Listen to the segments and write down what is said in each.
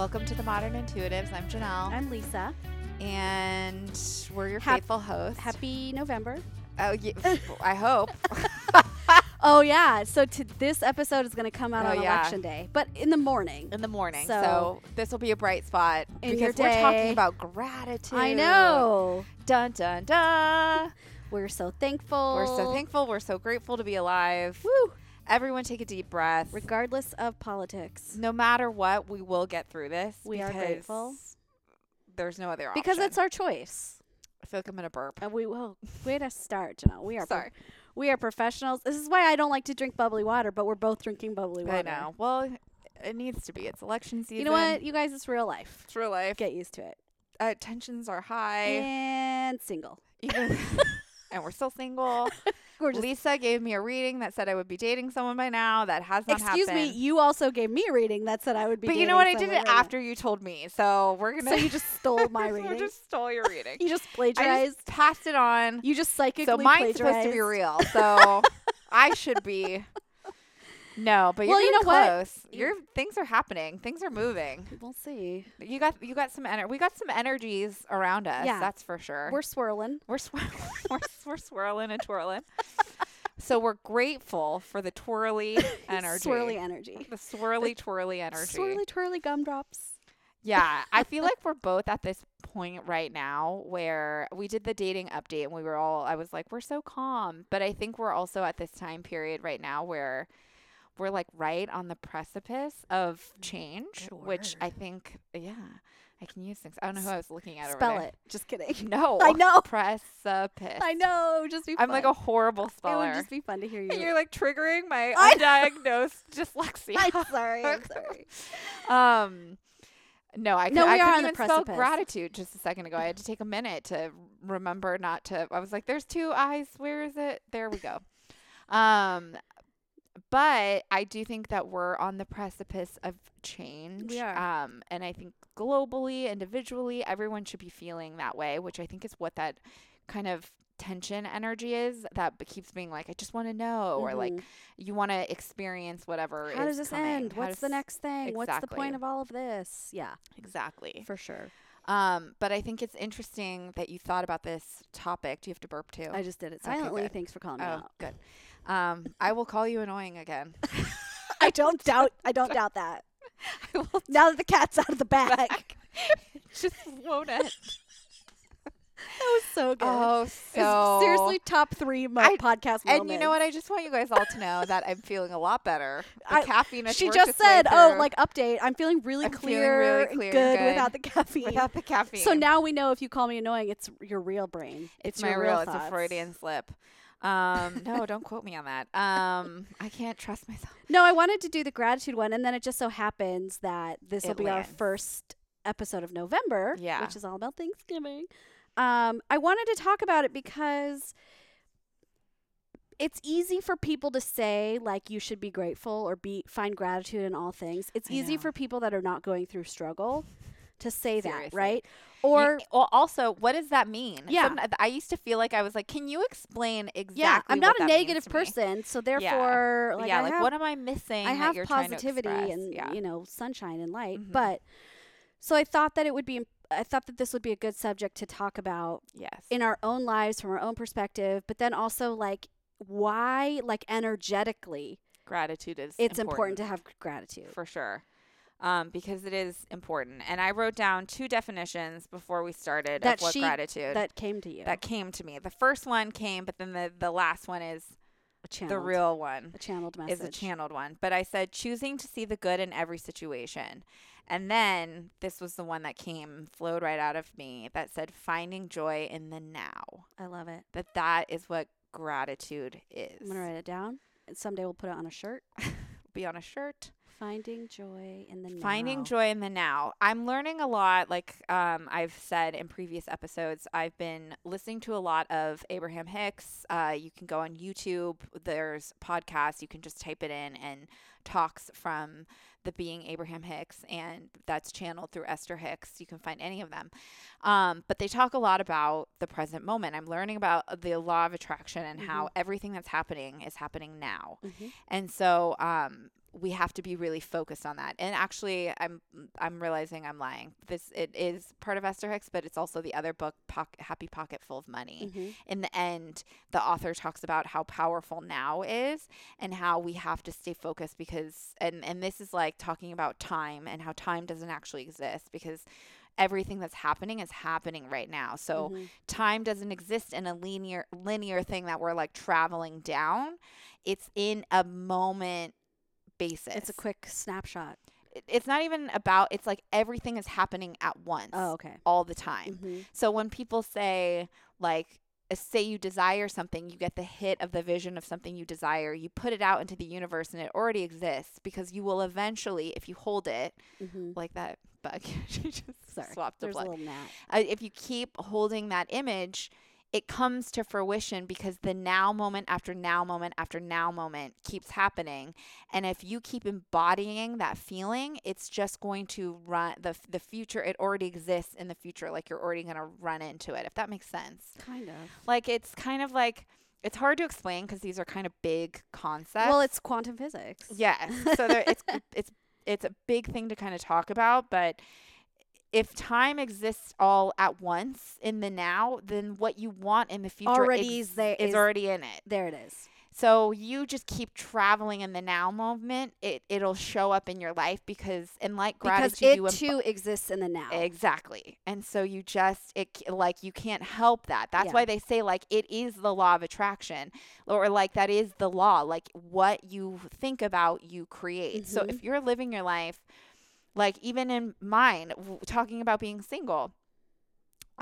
Welcome to the Modern Intuitives. I'm Janelle, I'm Lisa. and we're your Hap- faithful hosts. Happy November. oh, yeah, I hope. Oh yeah, so to, this episode is going to come out Oh, on yeah. election day, but in the morning. in the morning. So, So- this will be a bright spot In because we're talking about gratitude. I know. Dun dun dun. We're so thankful. We're so thankful. We're so grateful to be alive. Woo! Everyone, take a deep breath. Regardless of politics, no matter what, we will get through this. We are grateful. There's no other option. because it's our choice. I feel like I'm gonna burp. And we will. Way to start, Janelle. We are. pro- Sorry. we are professionals. This is why I don't like to drink bubbly water, but we're both drinking bubbly water. I know. Well, it needs to be. It's election season. You know what, you guys? It's real life. It's real life. Get used to it. uh, tensions are high. And single. Even, and we're still single. We're just. Lisa gave me a reading that said I would be dating someone by now. That has not Excuse me. You also gave me a reading that said I would be. but you know what? I did it right now. after you told me. So we're gonna. So you just stole my I reading. just stole your reading. you just I plagiarized. just passed it on. you just psychically So mine's supposed to be real. So I should be. No, but you're Well, you know what? close. Your things are happening. Things are moving. We'll see. You got you got some energy. We got some energies around us. Yeah. that's for sure. We're swirling. We're swirling. we're, we're swirling and twirling. so we're grateful for the twirly energy. Swirly energy. The swirly twirly energy. Swirly twirly gumdrops. Yeah, I feel like we're both at this point right now where we did the dating update and we were all I was like we're so calm, but I think we're also at this time period right now where we're like right on the precipice of change, Good which I think yeah, I can use things. I don't know who I was looking at Spell it. Just kidding. No. I know. Precipice. I know. Just be. I'm like a horrible speller. It would just be fun to hear you. and you're like triggering my I- undiagnosed dyslexia. I'm sorry. I'm sorry. um, no, I, No, I are couldn't even spell gratitude just a second ago. I had to take a minute to remember not to. I was like, "There's two eyes. Where is it? There we go." Um, but I do think that we're on the precipice of change. Are. Um, and I think globally, individually, everyone should be feeling that way, which I think is what that kind of tension energy is that keeps being like, I just want to know, or like Mhm. you want to experience whatever. how is does this coming. end? How What's the next thing? What's the point of all of this? Yeah, Exactly. for sure. Um, but I think it's interesting that you thought about this topic. Do you have to burp too? I just did it Okay, silently. good. Thanks for calling me oh, out. good. Um, I will call you annoying again. I don't doubt. I don't doubt that. Now that the cat's out of the bag, just won't end. that was so good. Oh, so seriously top three mo- I- podcast And you know what? I just want you guys all to know that I'm feeling a lot better. The I- caffeine. She just said, "Oh, like update. I'm feeling really I'm feeling clear, really clear, good, good. without the caffeine." without the caffeine." so now we know if you call me annoying, it's your real brain. it's, your my real. It's a Freudian slip. Um, no, don't quote me on that. Um, I can't trust myself. No, I wanted to do the gratitude one, and then it just so happens that this will be our first episode of November, Yeah. which is all about Thanksgiving. Um, I wanted to talk about it because it's easy for people to say like you should be grateful or be find gratitude in all things. It's I easy know. for people that are not going through struggle to say Seriously. that, right? Or well, also, what does that mean? Yeah. Some- I used to feel like I was like, "Can you explain exactly?" yeah, I'm not a negative person, so therefore, like, yeah, like have what am I missing? I have you're trying to positivity and yeah. you know sunshine and light, Mhm. but so I thought that it would be I thought that this would be a good subject to talk about yes, in our own lives from our own perspective, but then also like why like energetically gratitude is it's important, to have gratitude. for sure. Um, because it is important, and I wrote down two definitions before we started That of what she- gratitude that came to you. that came to me. The first one came, but then the the last one is the real one. a channeled message. is a channeled one. But I said choosing to see the good in every situation. And then this was the one that came flowed right out of me that said finding joy in the now. I love it. That that is what gratitude is. I'm gonna write it down. And someday we'll put it on a shirt. Be on a shirt. Finding joy in the Finding now. joy in the now. I'm learning a lot. Like um, I've said in previous episodes, I've been listening to a lot of Abraham Hicks. Uh, you can go on YouTube. There's podcasts. You can just type it in and talks from the being Abraham Hicks, and that's channeled through Esther Hicks. You can find any of them. Um, but they talk a lot about the present moment. I'm learning about the law of attraction and how everything that's happening is happening now. Mhm. And so um, we have to be really focused on that. And actually, I'm I'm realizing I'm lying. This it is part of Esther Hicks, but it's also the other book, Happy Pocket Full of Money. Mhm. In the end, the author talks about how powerful now is and how we have to stay focused because and and this is like talking about time and how time doesn't actually exist because everything that's happening is happening right now. So Mhm. time doesn't exist in a linear linear thing that we're like traveling down. It's in a moment basis. it's a quick snapshot. It's not even about it's like everything is happening at once Oh, okay. all the time. Mhm. So when people say like uh, say you desire something, you get the hit of the vision of something you desire, you put it out into the universe and it already exists because you will eventually if you hold it Mhm. like that bug she just Sorry. swapped the There's blood a little gnat. uh, if you keep holding that image, it comes to fruition because the now moment after now moment after now moment keeps happening. And if you keep embodying that feeling, it's just going to run the the future. It already exists in the future. Like you're already going to run into it. If that makes sense. Kind of. Like it's kind of like it's hard to explain because these are kind of big concepts. Well, it's quantum physics. Yes. So there, it's it's it's a big thing to kind of talk about, but if time exists all at once in the now, then what you want in the future Already ex- is there- is is- already in it. There it is. So you just keep traveling in the now moment. It it'll show up in your life because and like Because it you emb- too exists in the now. Exactly. And so you just it like you can't help that. That's Yeah. why they say like it is the law of attraction or like that is the law. Like what you think about you create. So Mhm. if you're living your life like even in mine w- talking about being single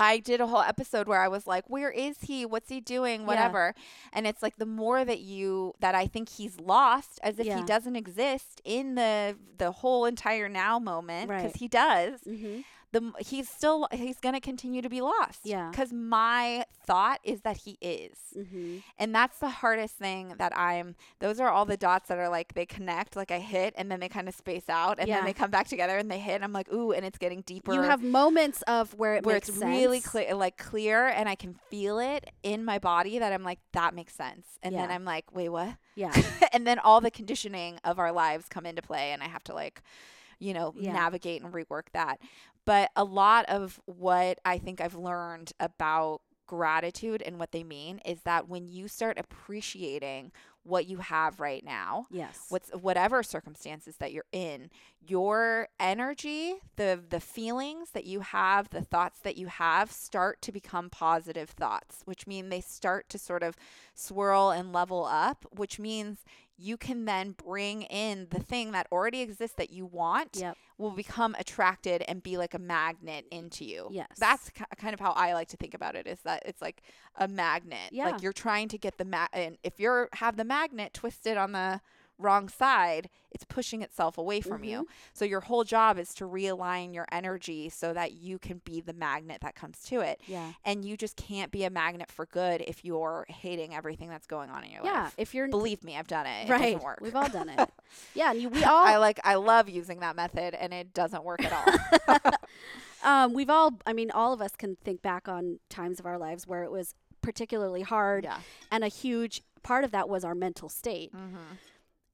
I did a whole episode where I was like, where is he? What's he doing? Yeah. Whatever. And it's like the more that you that I think he's lost as if Yeah. he doesn't exist in the the whole entire now moment because Right. he does mm-hmm. The he's still he's going to continue to be lost Yeah. because my thought is that he is Mm-hmm. and that's the hardest thing that i'm those are all the dots that are like they connect like i hit and then they kind of space out and Yeah. then they come back together and they hit and i'm like ooh and it's getting deeper You have moments of where it where it's sense. really clear like clear and i can feel it in my body that i'm like that makes sense and then i'm like wait what Yeah. and then all the conditioning of our lives come into play and i have to like you know Yeah. navigate and rework that but a lot of what i think i've learned about gratitude and what they mean is that when you start appreciating what you have right now Yes. what's whatever circumstances that you're in your energy the the feelings that you have the thoughts that you have start to become positive thoughts which mean they start to sort of swirl and level up which means you can then bring in the thing that already exists that you want Yep. will become attracted and be like a magnet into you Yes. that's ki- kind of how i like to think about it is that it's like a magnet Yeah. like you're trying to get the ma- and if you're have the magnet twisted on the wrong side it's pushing itself away from you Mm-hmm. so your whole job is to realign your energy so that you can be the magnet that comes to it Yeah. and you just can't be a magnet for good if you're hating everything that's going on in your Yeah. life If you're believe me i've done it it right, doesn't work we've all done it. yeah, and you, we all i like i love using that method and it doesn't work at all um, we've all, I mean, all of us can think back on times of our lives where it was particularly hard, yeah and a huge part of that was our mental state. mm-hmm.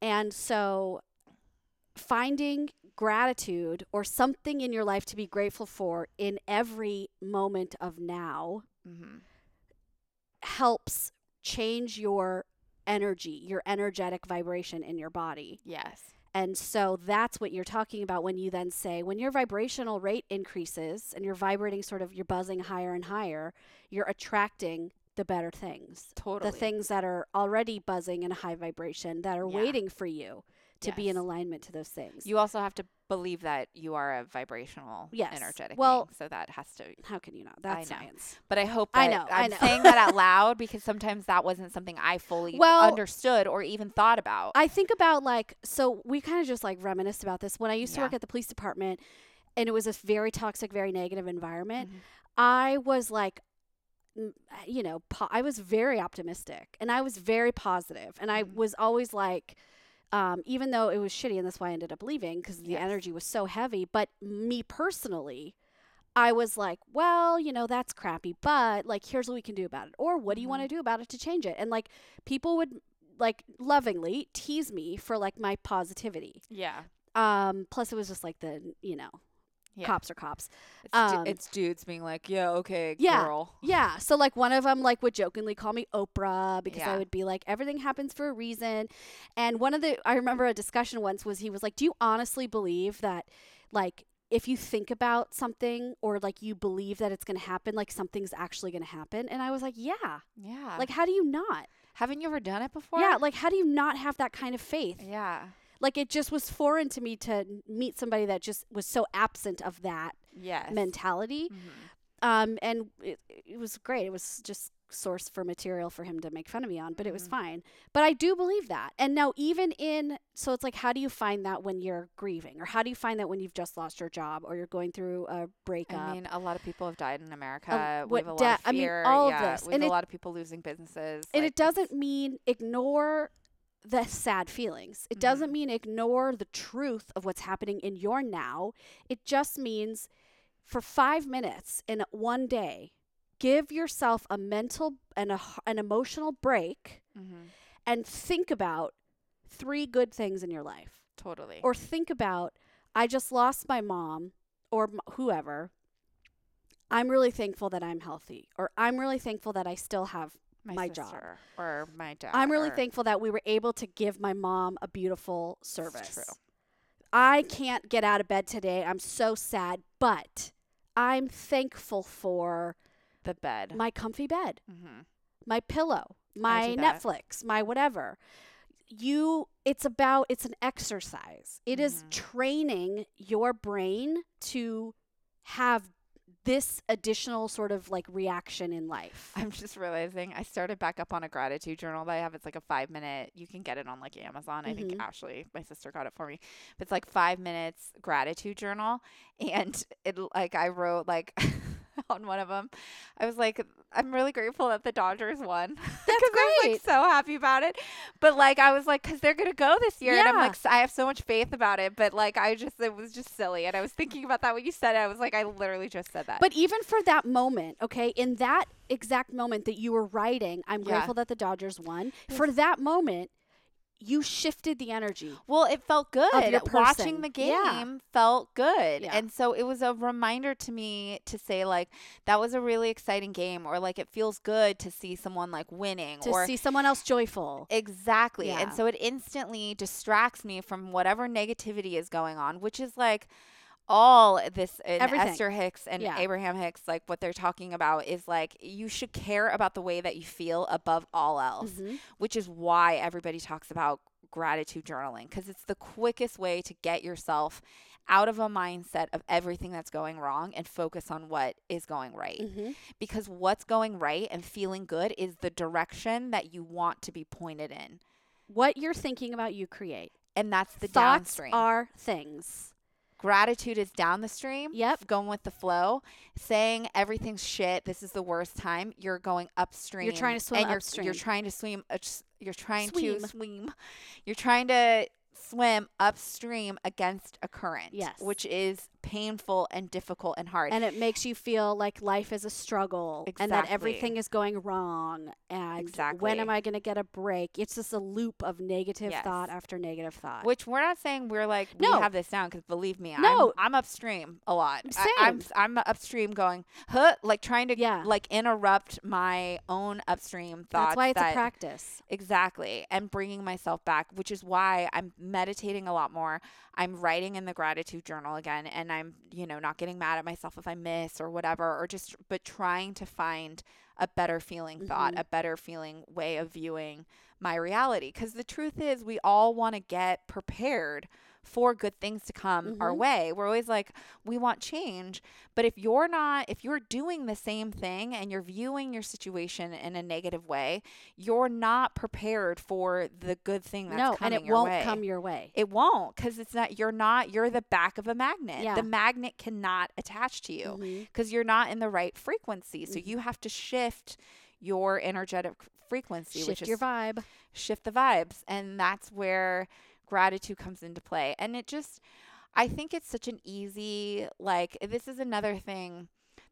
And so, finding gratitude or something in your life to be grateful for in every moment of now Mm-hmm. helps change your energy, your energetic vibration in your body. yes And so that's what you're talking about when you then say, when your vibrational rate increases and you're vibrating sort of, you're buzzing higher and higher, you're attracting the better things. totally The things that are already buzzing in a high vibration that are Yeah. waiting for you to be in alignment to those things. You also have to believe that you are a vibrational, Yes. energetic Well- being. So that has to. How can you know? That's know. science. But I hope that I know, I I'm know. saying that out loud because sometimes that wasn't something I fully Well- understood or even thought about. I think about like so we kind of just like reminisced about this when I used to Yeah. work at the police department and it was a very toxic, very negative environment. Mhm. I was like you know, po- I was very optimistic and I was very positive and I Mhm. was always like um, even though it was shitty and that's why I ended up leaving because the Yes. energy was so heavy, but me personally I was like, well, you know, that's crappy, but like, here's what we can do about it. Or what do you want to Mhm. do about it to change it? And like, people would like lovingly tease me for like my positivity. Yeah. Um, plus it was just like the you know Yeah. cops are cops. It's, du- Um, it's dudes being like, yeah, okay, Yeah. girl. Yeah. So like one of them like would jokingly call me Oprah because I would be like everything happens for a reason. And one of the I remember a discussion once was he was like, "Do you honestly believe that like if you think about something or like you believe that it's going to happen, like something's actually going to happen?" And I was like, "Yeah." Yeah. Like how do you not? haven't you ever done it before? Yeah, like how do you not have that kind of faith? yeah. Like it just was foreign to me to meet somebody that just was so absent of that Yes. mentality. Mhm. Um, and it, it was great. It was just source for material for him to make fun of me on, but it was Mhm. fine. But I do believe that. And now even in so it's like how do you find that when you're grieving or how do you find that when you've just lost your job or you're going through a breakup? I mean, a lot of people have died in America. we what have a lot da- of I mean, fear. all of this. We have And a it- lot of people losing businesses. and like, it doesn't mean ignore the sad feelings. It doesn't Mhm. mean ignore the truth of what's happening in your now. It just means for 5 minutes in one day, give yourself a mental and a, an emotional break Mhm. and think about three good things in your life. Totally. Or think about I just lost my mom or m- whoever. I'm really thankful that I'm healthy or I'm really thankful that I still have my job. Or my dad. I'm really thankful that we were able to give my mom a beautiful service. true. I can't get out of bed today. I'm so sad, but I'm thankful for the bed. my comfy bed, mm-hmm. my pillow, my. Netflix, my whatever. You it's about it's an exercise. It is Mhm. training your brain to have this additional sort of like reaction in life. I'm just realizing I started back up on a gratitude journal that I have. It's like a five minute. You can get it on like Amazon. I think Mhm. Ashley, my sister, got it for me. But it's like five minutes gratitude journal, and it like I wrote like on one of them, I was like, I'm really grateful that the Dodgers won. That's 'Cause I was like great. so happy about it. But like I was like, because they're gonna go this year, and I'm like, I have so much faith about it. But like I just, it was just silly, and I was thinking about that when you said it. I was like, I literally just said that. But even for that moment, okay, in that exact moment that you were writing, I'm Yeah. grateful that the Dodgers won. For that moment, you shifted the energy. Well, it felt good. Watching the game Yeah. felt good. Yeah. And so it was a reminder to me to say like that was a really exciting game or like it feels good to see someone like winning To or see someone else joyful. Exactly. Yeah. And so it instantly distracts me from whatever negativity is going on, which is like all this in Everything. Esther Hicks and Yeah. Abraham Hicks, like what they're talking about is like you should care about the way that you feel above all else, Mhm. which is why everybody talks about gratitude journaling because it's the quickest way to get yourself out of a mindset of everything that's going wrong and focus on what is going right Mhm. because what's going right and feeling good is the direction that you want to be pointed in. What you're thinking about, you create. And that's the Thoughts downstream. are things. Gratitude is down the stream. Yep. Going with the flow, saying everything's shit. This is the worst time. You're going upstream. You're trying to swim and you're, upstream. You're trying to swim. uh, You're trying Swim. to swim. You're trying to swim upstream against a current. Yes. Which is painful and difficult and hard. And it makes you feel like life is a struggle and that everything is going wrong. And when am I going to get a break? It's just a loop of negative Yes. thought after negative thought. Which we're not saying we're like we No. have this down because believe me, No. I'm, I'm upstream a lot. I, I'm Same. I'm upstream going, huh, like trying to Yeah. like interrupt my own upstream thoughts. That's why it's that- a practice. Exactly, and bringing myself back, which is why I'm meditating a lot more. I'm writing in the gratitude journal again, and I'm you know not getting mad at myself if I miss or whatever, or just but trying to find a better feeling thought, Mhm. a better feeling way of viewing my reality. Because the truth is, we all want to get prepared for good things to come our Mhm. way. We're always like, we want change. But if you're not, if you're doing the same thing and you're viewing your situation in a negative way, you're not prepared for the good thing that's coming your way. no, coming and it won't way. come your way. It won't because it's not, you're not, you're the back of a magnet. Yeah. The magnet cannot attach to you because you're not in the right frequency. So Mhm. you have to shift your energetic frequency, which Shift is your vibe. shift the vibes. And that's where gratitude comes into play. And it just, I think it's such an easy, like, this is another thing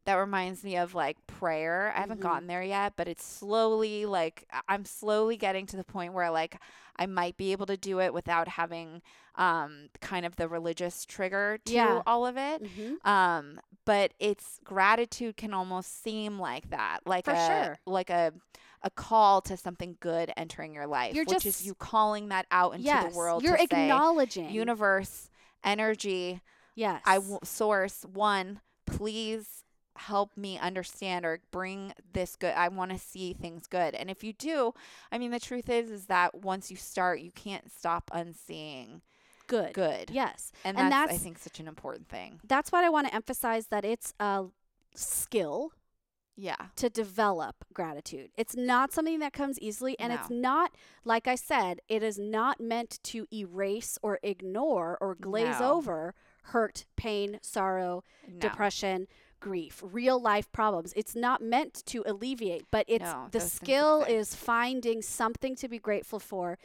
that reminds me of like prayer. I haven't Mhm. gotten there yet, but it's slowly like I'm slowly getting to the point where like I might be able to do it without having um kind of the religious trigger to Yeah. all of it. Mhm. Um but it's gratitude can almost seem like that, like For a sure. like a a call to something good entering your life, You're which just- is you calling that out into yes, the world you're to say, acknowledging. universe, energy, yes. I w- source one, please help me understand or bring this good. I want to see things good. And if you do, I mean, the truth is, is that once you start, you can't stop unseeing good. good. Yes. And, And that's, I think, such an important thing. That's what I want to emphasize that it's a skill Yeah. to develop gratitude. It's not something that comes easily and it's not like I said, it is not meant to erase or ignore or glaze No. over hurt, pain, sorrow, No. depression, grief, real life problems. It's not meant to alleviate, but it's No, the skill is finding something to be grateful for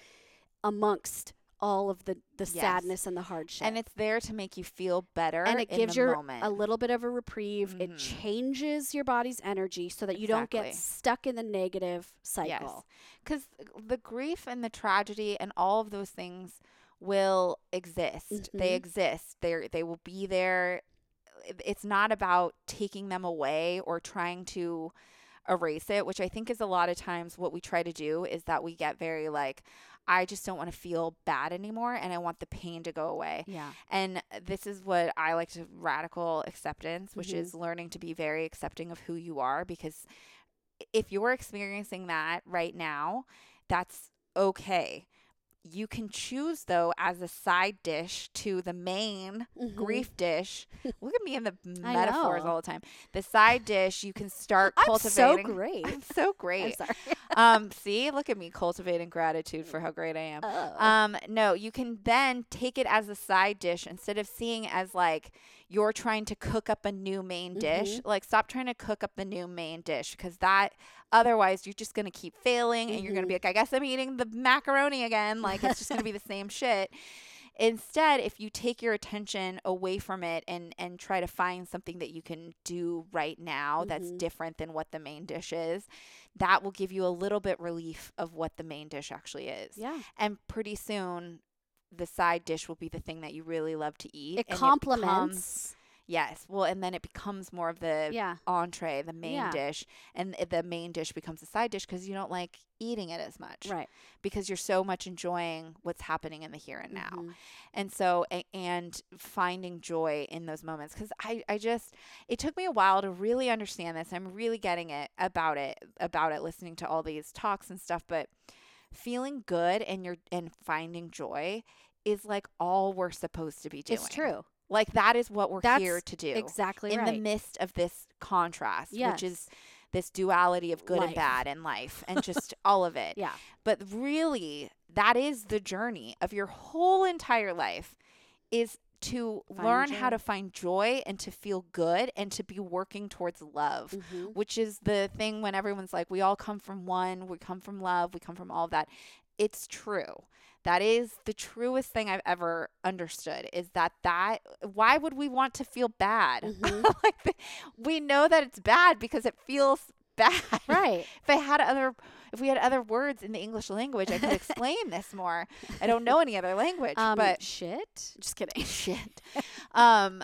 amongst all of the the Yes. sadness and the hardship. And it's there to make you feel better and it in gives you a little bit of a reprieve. It Mhm. changes your body's energy so that you don't get stuck in the negative cycle. Because the grief and the tragedy and all of those things will exist. They Mhm. exist. They they will be there. It's not about taking them away or trying to erase it, which I think is a lot of times what we try to do is that we get very like I just don't want to feel bad anymore and I want the pain to go away. Yeah. And this is what I like to radical acceptance, which Mhm. is learning to be very accepting of who you are. Because if you're experiencing that right now, that's okay. You can choose, though, as a side dish to the main Mhm. grief dish. Look at me in the metaphors all the time. The side dish, you can start I'm so cultivating. great. I'm so great. I'm sorry. um, see, look at me cultivating gratitude for how great I am. Oh. Um, no, you can then take it as a side dish instead of seeing as like you're trying to cook up a new main dish. Mhm. Like, stop trying to cook up the new main dish because that otherwise you're just gonna keep failing and you're gonna be Mhm. like, I guess I'm eating the macaroni again. Like, it's just gonna be the same shit. Instead, if you take your attention away from it and and try to find something that you can do right now that's Mhm. different than what the main dish is, that will give you a little bit relief of what the main dish actually is yeah. and pretty soon the side dish will be the thing that you really love to eat It complements. Yes well and then it becomes more of the yeah. entree the main Yeah. dish and the main dish becomes a side dish because you don't like eating it as much Right. because you're so much enjoying what's happening in the here and now Mhm. and so a- and finding joy in those moments because I, I just it took me a while to really understand this i'm really getting it about it about it listening to all these talks and stuff but feeling good and you're and finding joy is like all we're supposed to be doing It's true. Like that is what we're That's here to do Exactly in right. the midst of this contrast Yes. which is this duality of good Life. and bad in life and just all of it yeah. but really, that is the journey of your whole entire life is to Find learn how to find joy and to feel good and to be working towards love, Mhm. which is the thing when everyone's like, we all come from one, we come from love, we come from all of that. It's true. That is the truest thing I've ever understood is that that why would we want to feel bad? Mhm. like the, we know that it's bad because it feels bad Right. if I had other if we had other words in the English language, I could explain this more. I don't know any other language, Um, but shit. Just kidding. shit. Um,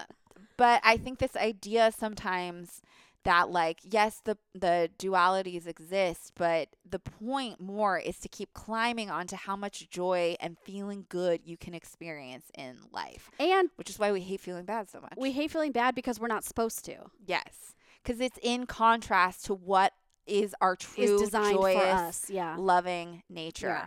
but I think this idea sometimes that like yes the the dualities exist but the point more is to keep climbing onto how much joy and feeling good you can experience in life And which is why we hate feeling bad so much we hate feeling bad because we're not supposed to. yes because it's in contrast to what is our true Is joyous for us. Yeah. loving nature. Yeah.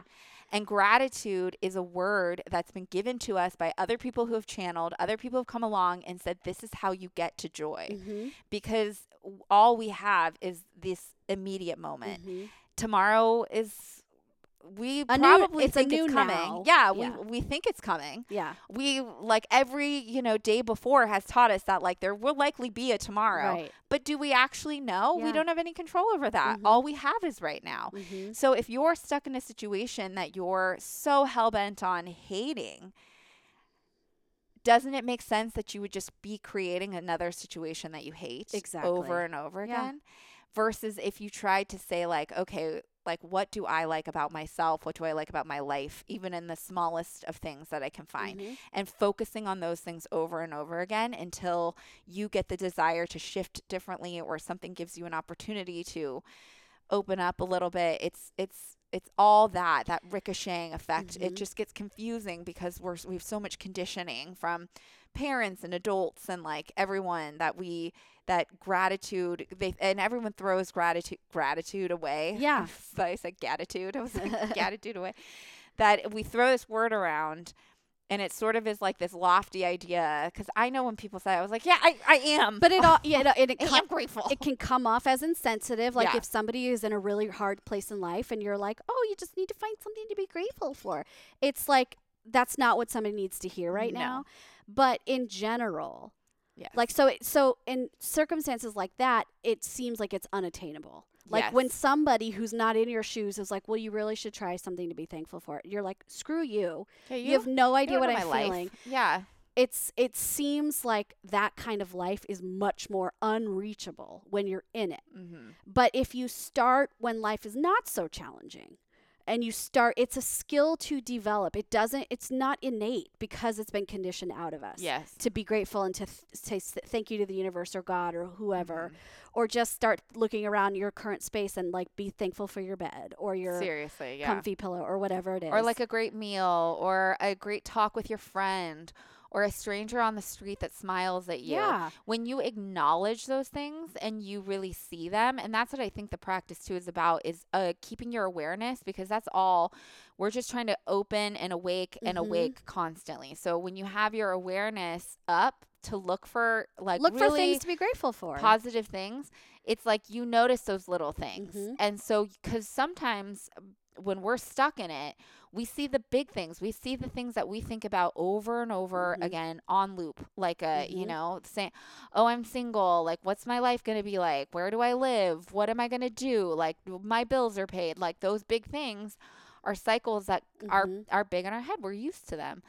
And gratitude is a word that's been given to us by other people who have channeled, other people have come along and said, this is how you get to joy. Mhm. Because all we have is this immediate moment. Mhm. Tomorrow is, we A new- probably it's a think new it's coming. now. Yeah, Yeah. We, we think it's coming. Yeah. We, like every, you know, day before has taught us that, like, there will likely be a tomorrow. Right. But do we actually know? We don't have any control over that. Mhm. All we have is right now. Mhm. So if you're stuck in a situation that you're so hell bent on hating, doesn't it make sense that you would just be creating another situation that you hate Exactly. over and over Yeah. again? Versus if you tried to say, like, okay, like, what do I like about myself? What do I like about my life? Even in the smallest of things that I can find. Mhm. And focusing on those things over and over again until you get the desire to shift differently or something gives you an opportunity to open up a little bit. It's, it's, it's all that that ricocheting effect. It Mhm. just gets confusing because we're we have so much conditioning from parents and adults and like everyone that we that gratitude they and everyone throws gratitude gratitude away. Yeah. so I said gratitude. I was like gratitude away. That we throw this word around. And it sort of is like this lofty idea because I know when people say, I was like, yeah, I, I am. But it all yeah, it, it, I am grateful. it can come off as insensitive. Like Yeah. if somebody is in a really hard place in life and you're like, oh, you just need to find something to be grateful for. It's like that's not what somebody needs to hear right No. now. But in general, yeah, like so, it, so in circumstances like that, it seems like it's unattainable. Like when somebody who's not in your shoes is like, well, you really should try something to be thankful for. You're like, screw you. Yeah, You, have no idea what I'm my life. feeling Yeah. it's it seems like that kind of life is much more unreachable when you're in it. Mm-hmm. But if you start when life is not so challenging and you start it's a skill to develop. It doesn't it's not innate because it's been conditioned out of us. Yes. To be grateful and to th- say thank you to the universe or God or whoever, Mhm. or just start looking around your current space and like be thankful for your bed or your Seriously, yeah. comfy pillow or whatever it is. or like a great meal or a great talk with your friend or a stranger on the street that smiles at you. yeah, When you acknowledge those things and you really see them, and that's what I think the practice too is about is uh, keeping your awareness because that's all we're just trying to open and awake and Mhm. awake constantly. So when you have your awareness up to look for like look for things to be grateful for. positive things, it's like you notice those little things. Mhm. And so, because sometimes when we're stuck in it, we see the big things. We see the things that we think about over and over Mhm. again on loop. Like a, you Mhm. know, saying, "Oh, I'm single. Like, what's my life gonna be like? Where do I live? What am I gonna do? Like, my bills are paid. Like those big things are cycles that are Mhm. are big in our head. We're used to them.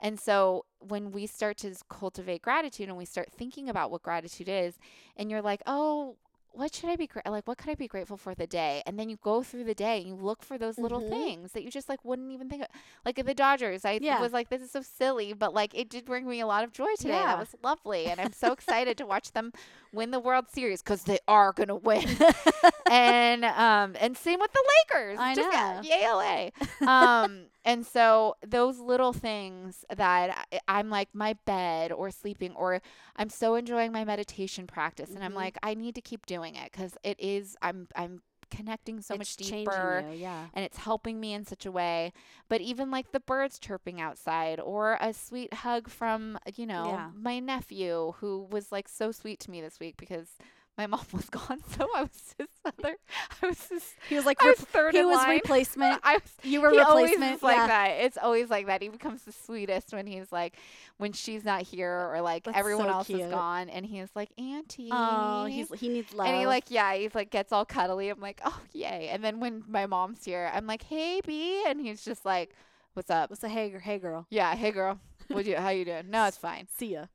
And so when we start to cultivate gratitude and we start thinking about what gratitude is, and you're like, oh, what should I be like? What could I be grateful for the day? And then you go through the day and you look for those little Mhm. things that you just like wouldn't even think of. Like the Dodgers, I Yeah. was like, this is so silly, but like it did bring me a lot of joy today. Yeah. That was lovely, and I'm so excited to watch them win the World Series because they are gonna win. and um and same with the Lakers. I Just got- know. Yay LA. um and so those little things that I, I'm like my bed or sleeping or I'm so enjoying my meditation practice and I'm Mhm. like I need to keep doing it cuz it is I'm I'm connecting so much It's changing deeper you, yeah. and it's helping me in such a way. But even like the birds chirping outside or a sweet hug from, you know, Yeah. my nephew who was like so sweet to me this week because my mom was gone. So I was his other, I was his, He was like I was rep- third he was line. replacement. I was, You were he always replacement. is like yeah. that. It's always like that. He becomes the sweetest when he's like, when she's not here or like That's everyone so else cute. is gone, and he's like, Auntie. Oh, he's he needs love. And he like, yeah, he's like gets all cuddly. I'm like, oh yay. And then when my mom's here, I'm like, hey B, and he's just like, what's up? What's a hey, hey girl? Yeah, hey girl, what you? How you doing? No, it's fine. See ya.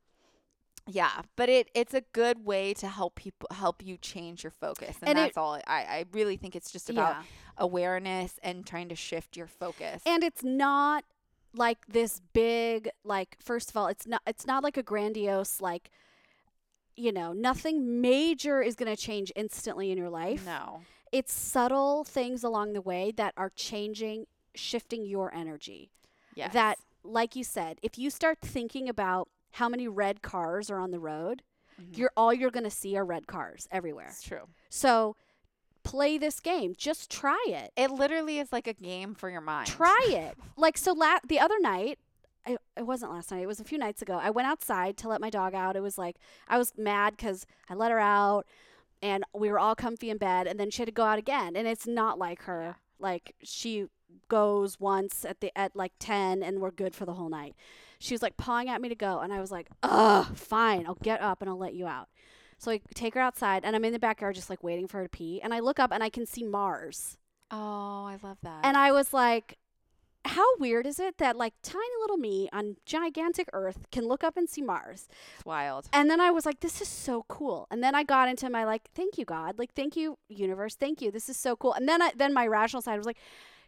Yeah, but it it's a good way to help people help you change your focus, and, And it- that's all. I I really think it's just about yeah. awareness and trying to shift your focus. And it's not like this big like first of all, it's not it's not like a grandiose like you know, nothing major is going to change instantly in your life. no, It's subtle things along the way that are changing, shifting your energy. yes, That like you said, if you start thinking about how many red cars are on the road, Mhm. you're all you're going to see are red cars everywhere. it's true. So play this game. Just try it. It literally is like a game for your mind. Try it. Like so la- the other night, I, it wasn't last night. It was a few nights ago. I went outside to let my dog out. It was like I was mad cuz I let her out and we were all comfy in bed and then she had to go out again and it's not like her. Yeah. Like she goes once at the at like 10 and we're good for the whole night. She was like pawing at me to go and I was like, "Ugh, fine. I'll get up and I'll let you out." So I take her outside and I'm in the backyard just like waiting for her to pee and I look up and I can see Mars. Oh, I love that. And I was like, how weird is it that like tiny little me on gigantic Earth can look up and see Mars? It's wild. And then I was like, this is so cool. And then I got into my like, thank you, God. Like, thank you, universe. Thank you. This is so cool. And then I, then my rational side was like,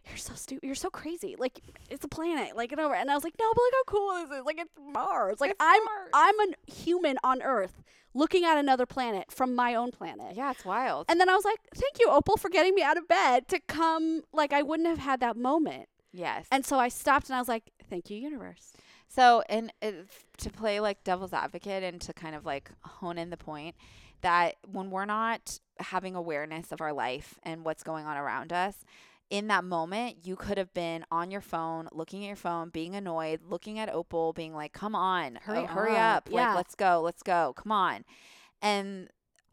you're so stupid. You're so crazy. Like, it's a planet. Like, get over. And I was like, no, but like, how cool is it? Like, it's Mars. Like, It's I'm Mars. I'm a human on Earth looking at another planet from my own planet. Yeah, it's wild. And then I was like, thank you, Opal, for getting me out of bed to come. Like, I wouldn't have had that moment. yes. And so I stopped and I was like, thank you, universe. So, and uh, to play like devil's advocate and to kind of like hone in the point that when we're not having awareness of our life and what's going on around us, in that moment, you could have been on your phone, looking at your phone, being annoyed, looking at Opal, being like, come on, Hurry oh, hurry uh-huh. up." up. Yeah. Like, let's go, let's go, come on. And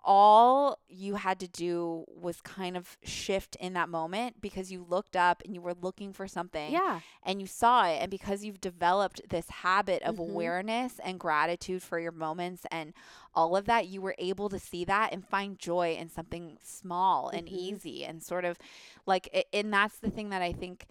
all you had to do was kind of shift in that moment because you looked up and you were looking for something Yeah. and you saw it and because you've developed this habit of Mhm. awareness and gratitude for your moments and all of that you were able to see that and find joy in something small and Mhm. easy and sort of like and that's the thing that I think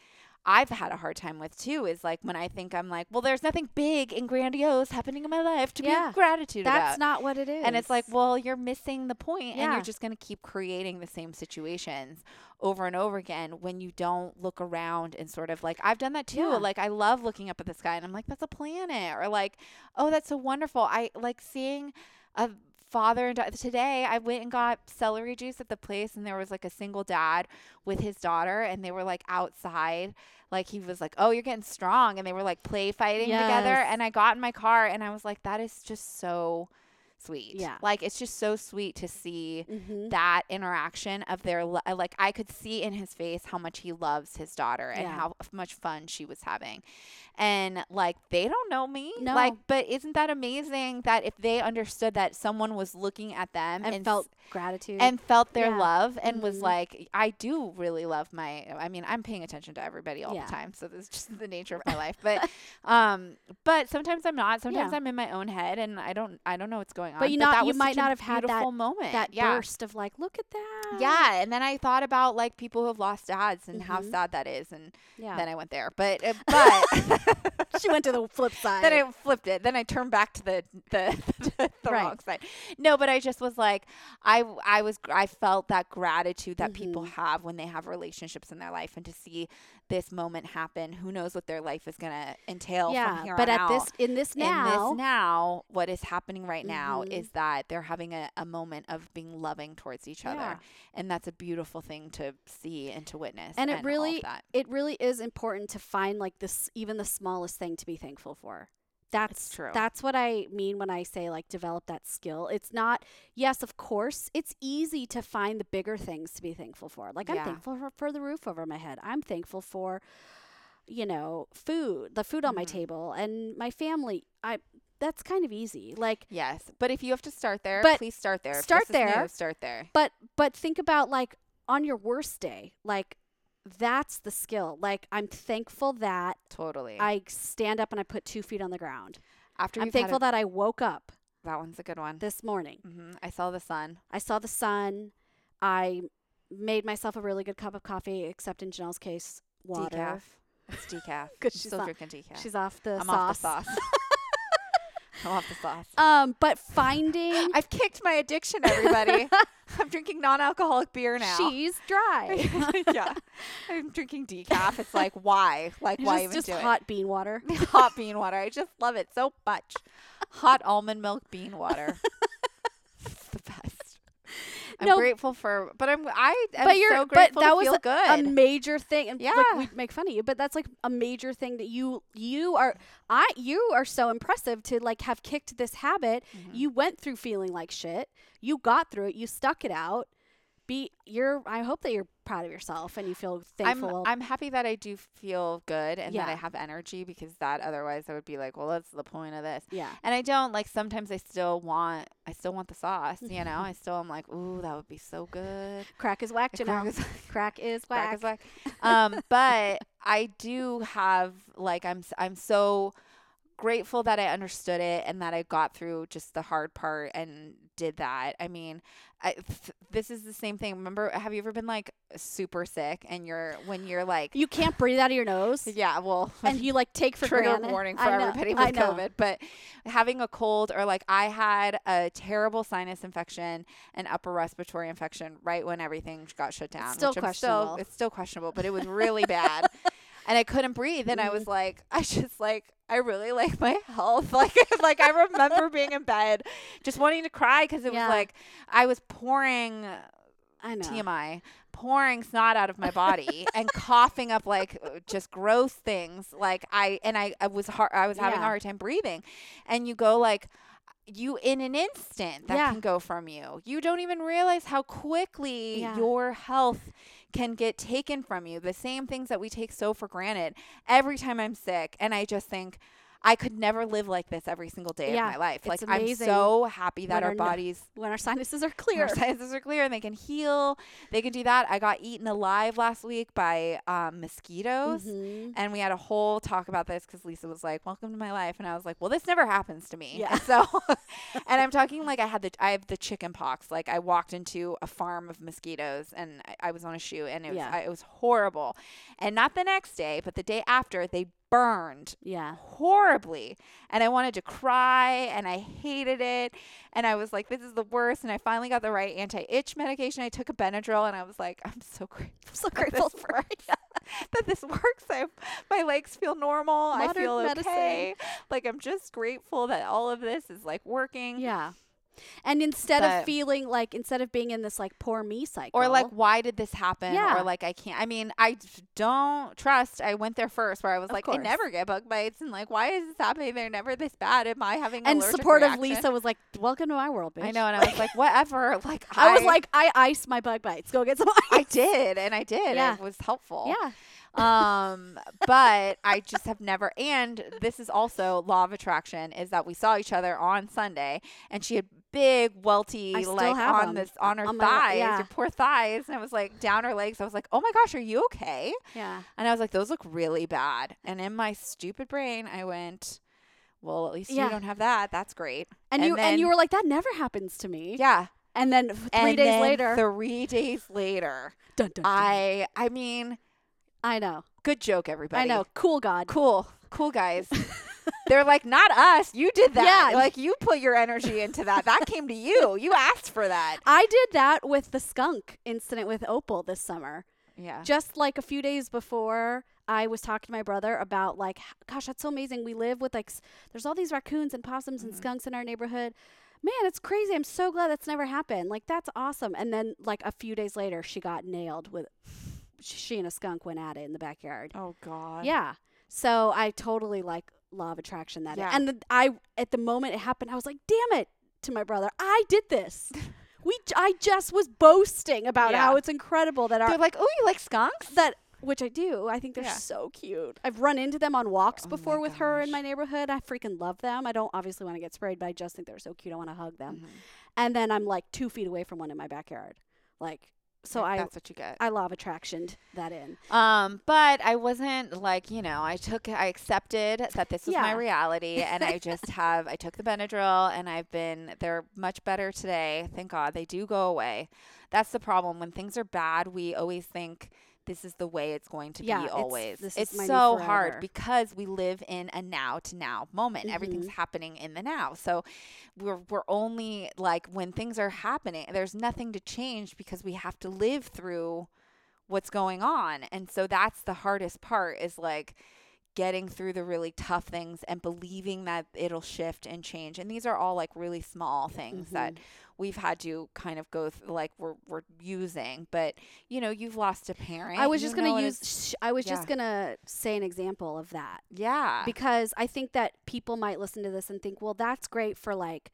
I've had a hard time with too is like when I think I'm like, well, there's nothing big and grandiose happening in my life to Yeah. be gratitude That's about. not what it is. And it's like, well, you're missing the point and Yeah. you're just going to keep creating the same situations over and over again when you don't look around and sort of like, I've done that too. Yeah. Like, I love looking up at the sky and I'm like, that's a planet. Or like, oh, that's so wonderful. I like seeing a father and daughter. Today, I went and got celery juice at the place and there was like a single dad with his daughter and they were like outside. Like he was like, "Oh, you're getting strong," and they were like play fighting together. And I got in my car and I was like, "That is just so sweet. Yeah. Like it's just so sweet to see Mhm. that interaction of their lo- uh, like I could see in his face how much he loves his daughter and Yeah. how much fun she was having. And like they don't know me. No. Like but isn't that amazing that if they understood that someone was looking at them and, and, felt s- gratitude. and felt their Yeah. love and was Mhm. like I do really love my I mean I'm paying attention to everybody all Yeah. the time so this is just the nature of my life but um but sometimes I'm not sometimes. I'm in my own head and I don't I don't know what's going on But you not- that you might not have had that- moment that yeah burst of like, look at that. yeah and then I thought about like people who have lost dads and how Mhm. sad that is and Yeah. then I went there but uh, but she went to the flip side. then I flipped it. Then I turned back to the the, the Right. wrong side. No, but I just was like, I I was I felt that gratitude that people Mhm. have when they have relationships in their life, and to see this moment happen. Who knows what their life is gonna entail yeah. from here But on at out. this in this now, in this now, what is happening right now Mhm. is that they're having a, a moment of being loving towards each Yeah. other, and that's a beautiful thing to see and to witness. And it really- it really is important to find like this even the smallest thing to be thankful for. That's true. That's what I mean when I say like develop that skill. It's not yes, of course, it's easy to find the bigger things to be thankful for. Like I'm thankful for, for the roof over my head. I'm thankful for you know, food, the food on my Mhm. table and my family. I that's kind of easy. Like Yes, but if you have to start there, But please start there. Start is new, there. start there. But but think about like on your worst day, like that's the skill. Like I'm thankful that Totally. I stand up and I put two feet on the ground. After I'm thankful a- that I woke up that one's a good one. this morning. hmm I saw the sun. I saw the sun. I made myself a really good cup of coffee, except in Janelle's case, water. Decaf. It's decaf. she's still drinking decaf. She's off the I'm sauce. off the sauce. I'm off the sauce. Um, but finding I've kicked my addiction, everybody. I'm drinking non-alcoholic beer now. she's dry. yeah, I'm drinking decaf. It's like why? Like why just, even just do hot bean water. Hot bean water. I just love it so much. Hot almond milk bean water. It's the best. I'm No. grateful for, but I'm I am but you're so but grateful that to was feel a, good. a major thing and yeah, like we make fun of you but that's like a major thing that you you are i you are so impressive to like have kicked this habit Mhm. you went through feeling like shit you got through it you stuck it out be you're i hope that you're proud of yourself and you feel thankful. I'm I'm happy that I do feel good and that I have energy because that otherwise I would be like, well, that's the point of this. yeah And I don't like sometimes I still want I still want the sauce, you know. I still am like, ooh, that would be so good. crack is whack Crack Janelle. is- crack is crack is whack. um, but I do have like I'm I'm so grateful that I understood it and that I got through just the hard part and did that. I mean, I, th- this is the same thing. Remember, have you ever been like super sick and you're when you're like You can't breathe out of your nose. yeah, well, and you like take for trigger granted. warning for know, everybody with. COVID, but having a cold or like I had a terrible sinus infection and upper respiratory infection right when everything got shut down. still which I'm questionable. it's still questionable, but it was really bad. And I couldn't breathe, and I Mm-hmm. was like, I just like, I really like my health. Like, like I remember being in bed, just wanting to cry because it Yeah. was like I was pouring I know. TMI, pouring snot out of my body and coughing up like uh, just gross things. Like I and I, I was hard, I was having a hard time breathing, and you go like. You in an instant that Yeah. can go from you. You don't even realize how quickly Yeah. your health can get taken from you. The same things that we take so for granted. Every time I'm sick, and I just think I could never live like this every single day Yeah, of my life. Like I'm so happy that our our bodies When our sinuses are clear. our sinuses are clear and they can heal. They can do that. I got eaten alive last week by um, mosquitoes. Mhm. And we had a whole talk about this because Lisa was like, "Welcome to my life," and I was like, "Well, this never happens to me." Yeah. And so, and I'm talking like I had the I have the chicken pox. Like I walked into a farm of mosquitoes and I, I was on a shoe and it was Yeah. I, it was horrible. And not the next day, but the day after, they burned Yeah. horribly and I wanted to cry and I hated it and I was like this is the worst and I finally got the right anti-itch medication I took a Benadryl and I was like I'm so grateful I'm so grateful for works. that this works I my legs feel normal I feel medicine. okay like I'm just grateful that all of this is like working Yeah. And instead But- of feeling like instead of being in this like poor me cycle or like why did this happen Yeah. or like I can't I mean I don't trust I went there first where I was Of like I never get bug bites and like why is this happening they're never this bad am I having and supportive reaction? Lisa was like, "Welcome to my world, bitch." I know, and I was like, whatever. Like I was like, "I ice my bug bites. Go get some ice. I did, and I did. Yeah. It was helpful. yeah. Um, but I just have never. And this is also law of attraction: is that we saw each other on Sunday, and she had big, welty, like on on 'em this on her on my- thighs, yeah. your poor thighs, and I was like down her legs. I was like, oh my gosh, are you okay? Yeah. And I was like, those look really bad. And in my stupid brain, I went. Well, at least Yeah. you don't have that. That's great. And, And you then- and you were like, "That never happens to me." Yeah. And then three and days then later, Three days later. dun, dun, dun. I I mean, I know. good joke, everybody. I know. Cool God. Cool, cool guys. They're like, not us. You did that. Yeah. Like you put your energy into that. That came to you. You asked for that. I did that with the skunk incident with Opal this summer. Yeah. Just like a few days before, I was talking to my brother about like, gosh, that's so amazing. We live with like, s- there's all these raccoons and possums and Mhm. skunks in our neighborhood. Man, it's crazy. I'm so glad that's never happened. Like, that's awesome. And then like a few days later, she got nailed with. She and a skunk went at it in the backyard. Oh God. Yeah. So I totally like law of attraction that. Yeah. And the, I at the moment it happened, I was like, "Damn it!" to my brother. I did this. we j- I just was boasting about Yeah. how it's incredible that They're our like, oh, you like skunks? that which I do. I think they're Yeah. so cute. I've run into them on walks Oh before with her in my neighborhood. I freaking love them. I don't obviously want to get sprayed, but I just think they're so cute. I want to hug them. Mhm. And then I'm like two feet away from one in my backyard. Like so Like, I That's what you get. I law of attraction that in. Um, but I wasn't like, you know, I took, I accepted that this was my reality, and I just have, I took the Benadryl, and I've been, they're much better today. Thank God they do go away. That's the problem. When things are bad, we always think this is the way it's going to Yeah, be it's- always. It's my so hard because we live in a now to now moment. Everything's Mhm. happening in the now. So we're we're only like when things are happening, there's nothing to change because we have to live through what's going on. And so that's the hardest part is like getting through the really tough things and believing that it'll shift and change. And these are all like really small things that Mhm. we've had to kind of go through like we're we're using. But you know, you've lost a parent. I was you just gonna use. Sh- I was yeah. just gonna say an example of that yeah. because I think that people might listen to this and think, well, that's great for like,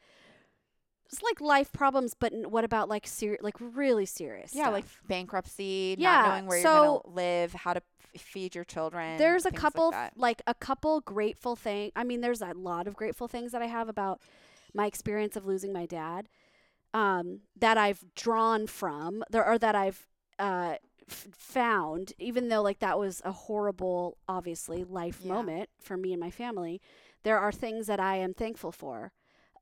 it's like life problems, but n- what about like serious, like really serious? yeah, like bankruptcy, Yeah, not knowing where you're so- gonna live, how to feed your children. there's a couple like like a couple grateful thing. I mean, there's a lot of grateful things that I have about my experience of losing my dad um, that I've drawn from there or that I've uh, f- found, even though like that was a horrible, obviously life Yeah. moment for me and my family, there are things that I am thankful for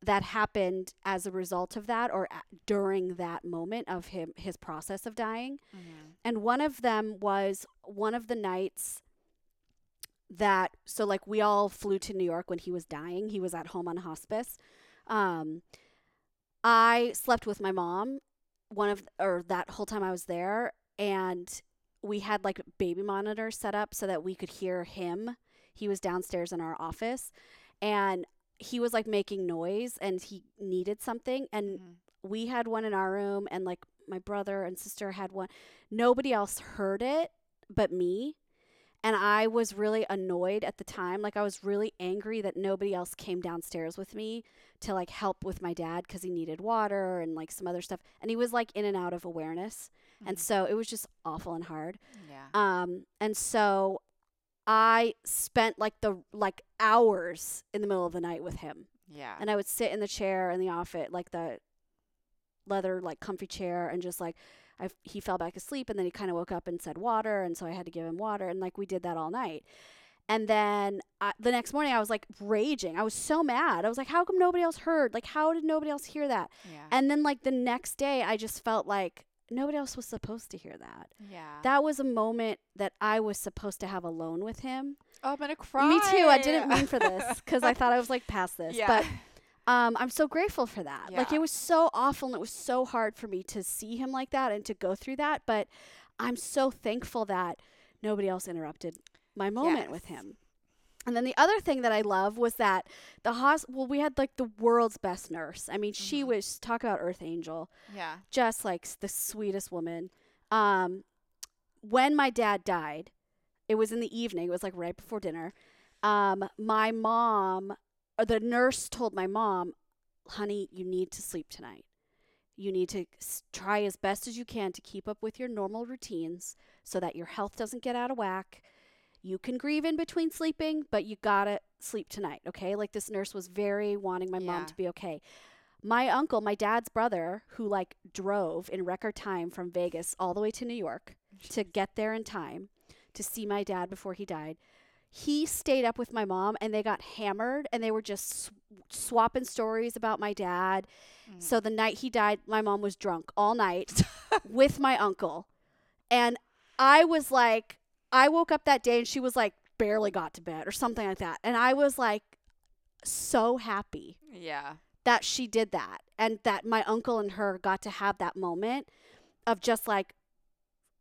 that happened as a result of that or during that moment of him his process of dying. Mhm. And one of them was one of the nights that so like we all flew to New York when he was dying. He was at home on hospice. Um I slept with my mom one of or that whole time I was there and we had like baby monitors set up so that we could hear him. He was downstairs in our office and he was like making noise and he needed something and Mhm. we had one in our room and like my brother and sister had one. Nobody else heard it but me. And I was really annoyed at the time. Like I was really angry that nobody else came downstairs with me to like help with my dad cuz he needed water and like some other stuff. And he was like in and out of awareness. And Mhm. so it was just awful and hard. yeah. Um and so I spent like the like hours in the middle of the night with him yeah. and I would sit in the chair in the office, like the leather, like comfy chair, and just like I, he fell back asleep, and then he kind of woke up and said water, and so I had to give him water, and like we did that all night. And then I, the next morning, I was like raging. I was so mad. I was like, "How come nobody else heard? Like, how did nobody else hear that?" yeah. And then like the next day, I just felt like nobody else was supposed to hear that. yeah. That was a moment that I was supposed to have alone with him. oh, I'm gonna cry. Me too. I didn't mean for this because I thought I was like past this, Yeah. but um, I'm so grateful for that. Yeah. Like it was so awful and it was so hard for me to see him like that and to go through that. But I'm so thankful that nobody else interrupted my moment with him. And then the other thing that I love was that the hospital, well, we had like the world's best nurse. I mean, she Mhm. was, talk about Earth Angel, yeah. just like the sweetest woman. Um, when my dad died, it was in the evening. It was like right before dinner. Um, my mom, or the nurse told my mom, "Honey, you need to sleep tonight. You need to s- try as best as you can to keep up with your normal routines so that your health doesn't get out of whack. You can grieve in between sleeping, but you gotta sleep tonight, okay? Like this nurse was very wanting my mom to be okay. My uncle, my dad's brother, who like drove in record time from Vegas all the way to New York to get there in time to see my dad before he died. He stayed up with my mom and they got hammered and they were just sw- swapping stories about my dad. Mhm. So the night he died, my mom was drunk all night with my uncle. And I was like, I woke up that day and she was like, barely got to bed or something like that. And I was like, so happy yeah. that she did that and that my uncle and her got to have that moment of just like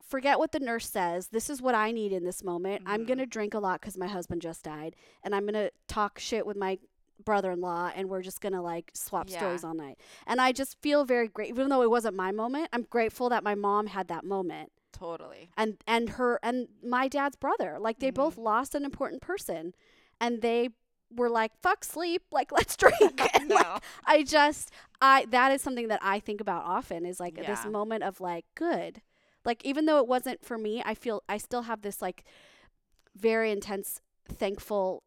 forget what the nurse says this is what i need in this moment i'm Mhm. going to drink a lot cuz my husband just died and i'm going to talk shit with my brother-in-law and we're just going to like swap Yeah. stories all night and i just feel very great even though it wasn't my moment i'm grateful that my mom had that moment Totally. and and her and my dad's brother like they Mhm. both lost an important person and they were like fuck sleep like let's drink and like no. I just I that is something that I think about often is like this moment of like good. Like even though it wasn't for me, I feel I still have this like very intense thankful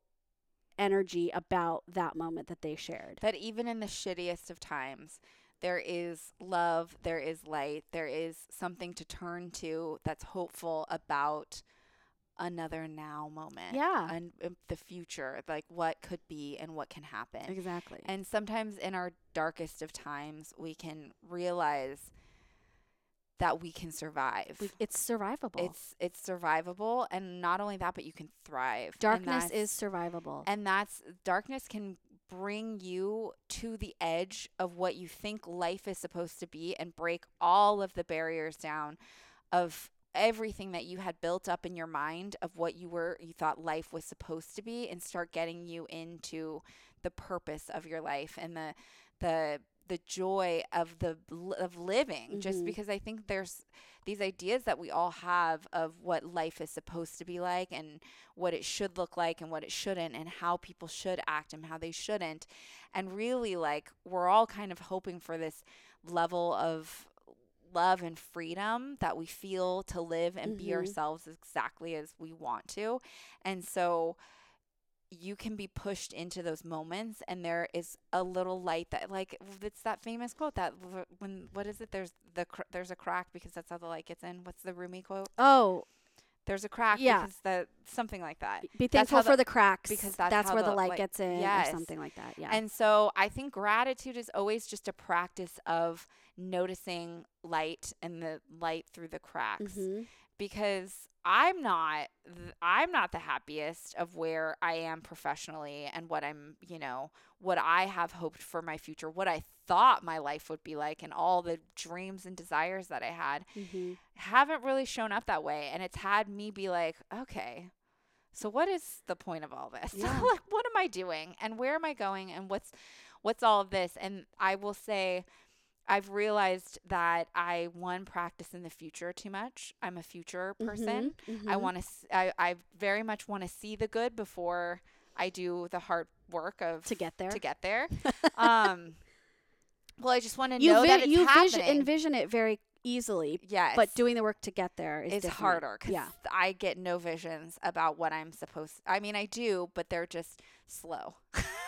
energy about that moment that they shared. that even in the shittiest of times, there is love, there is light, there is something to turn to that's hopeful about another now moment. Yeah. And the future, like what could be and what can happen. Exactly. And sometimes in our darkest of times, we can realize that we can survive. We, it's survivable. it's it's survivable and not only that but you can thrive. Darkness is survivable. and that's darkness can bring you to the edge of what you think life is supposed to be and break all of the barriers down of everything that you had built up in your mind of what you were you thought life was supposed to be and start getting you into the purpose of your life and the the the joy of the of living just Mhm. because i think there's these ideas that we all have of what life is supposed to be like and what it should look like and what it shouldn't and how people should act and how they shouldn't and really like we're all kind of hoping for this level of love and freedom that we feel to live and be Mhm. ourselves exactly as we want to and so you can be pushed into those moments and there is a little light that like it's that famous quote that when what is it there's the cr- there's a crack because that's how the light gets in what's the Rumi quote Oh, there's a crack Yeah. because the something like that be That's thankful how for the- the cracks because that's how where the, the light light- gets in Yes. or something like that. Yeah. And so I think gratitude is always just a practice of noticing light and the light through the cracks Mhm. Because I'm not I'm not the happiest of where I am professionally and what I'm, you know, what I have hoped for my future, what I thought my life would be like and all the dreams and desires that I had Mhm. haven't really shown up that way and it's had me be like, okay. So what is the point of all this? Yeah. like what am I doing and where am I going and what's what's all of this? And I will say I've realized that I one practice in the future too much. I'm a future person. Mhm. I Mhm. want to I I very much want to see the good before I do the hard work of to get there. to get there. um well, I just want to you know vi- that it's you happening. vision, envision it very easily, yes. but doing the work to get there is is harder because Yeah. I get no visions about what I'm supposed. I mean, I do, but they're just slow.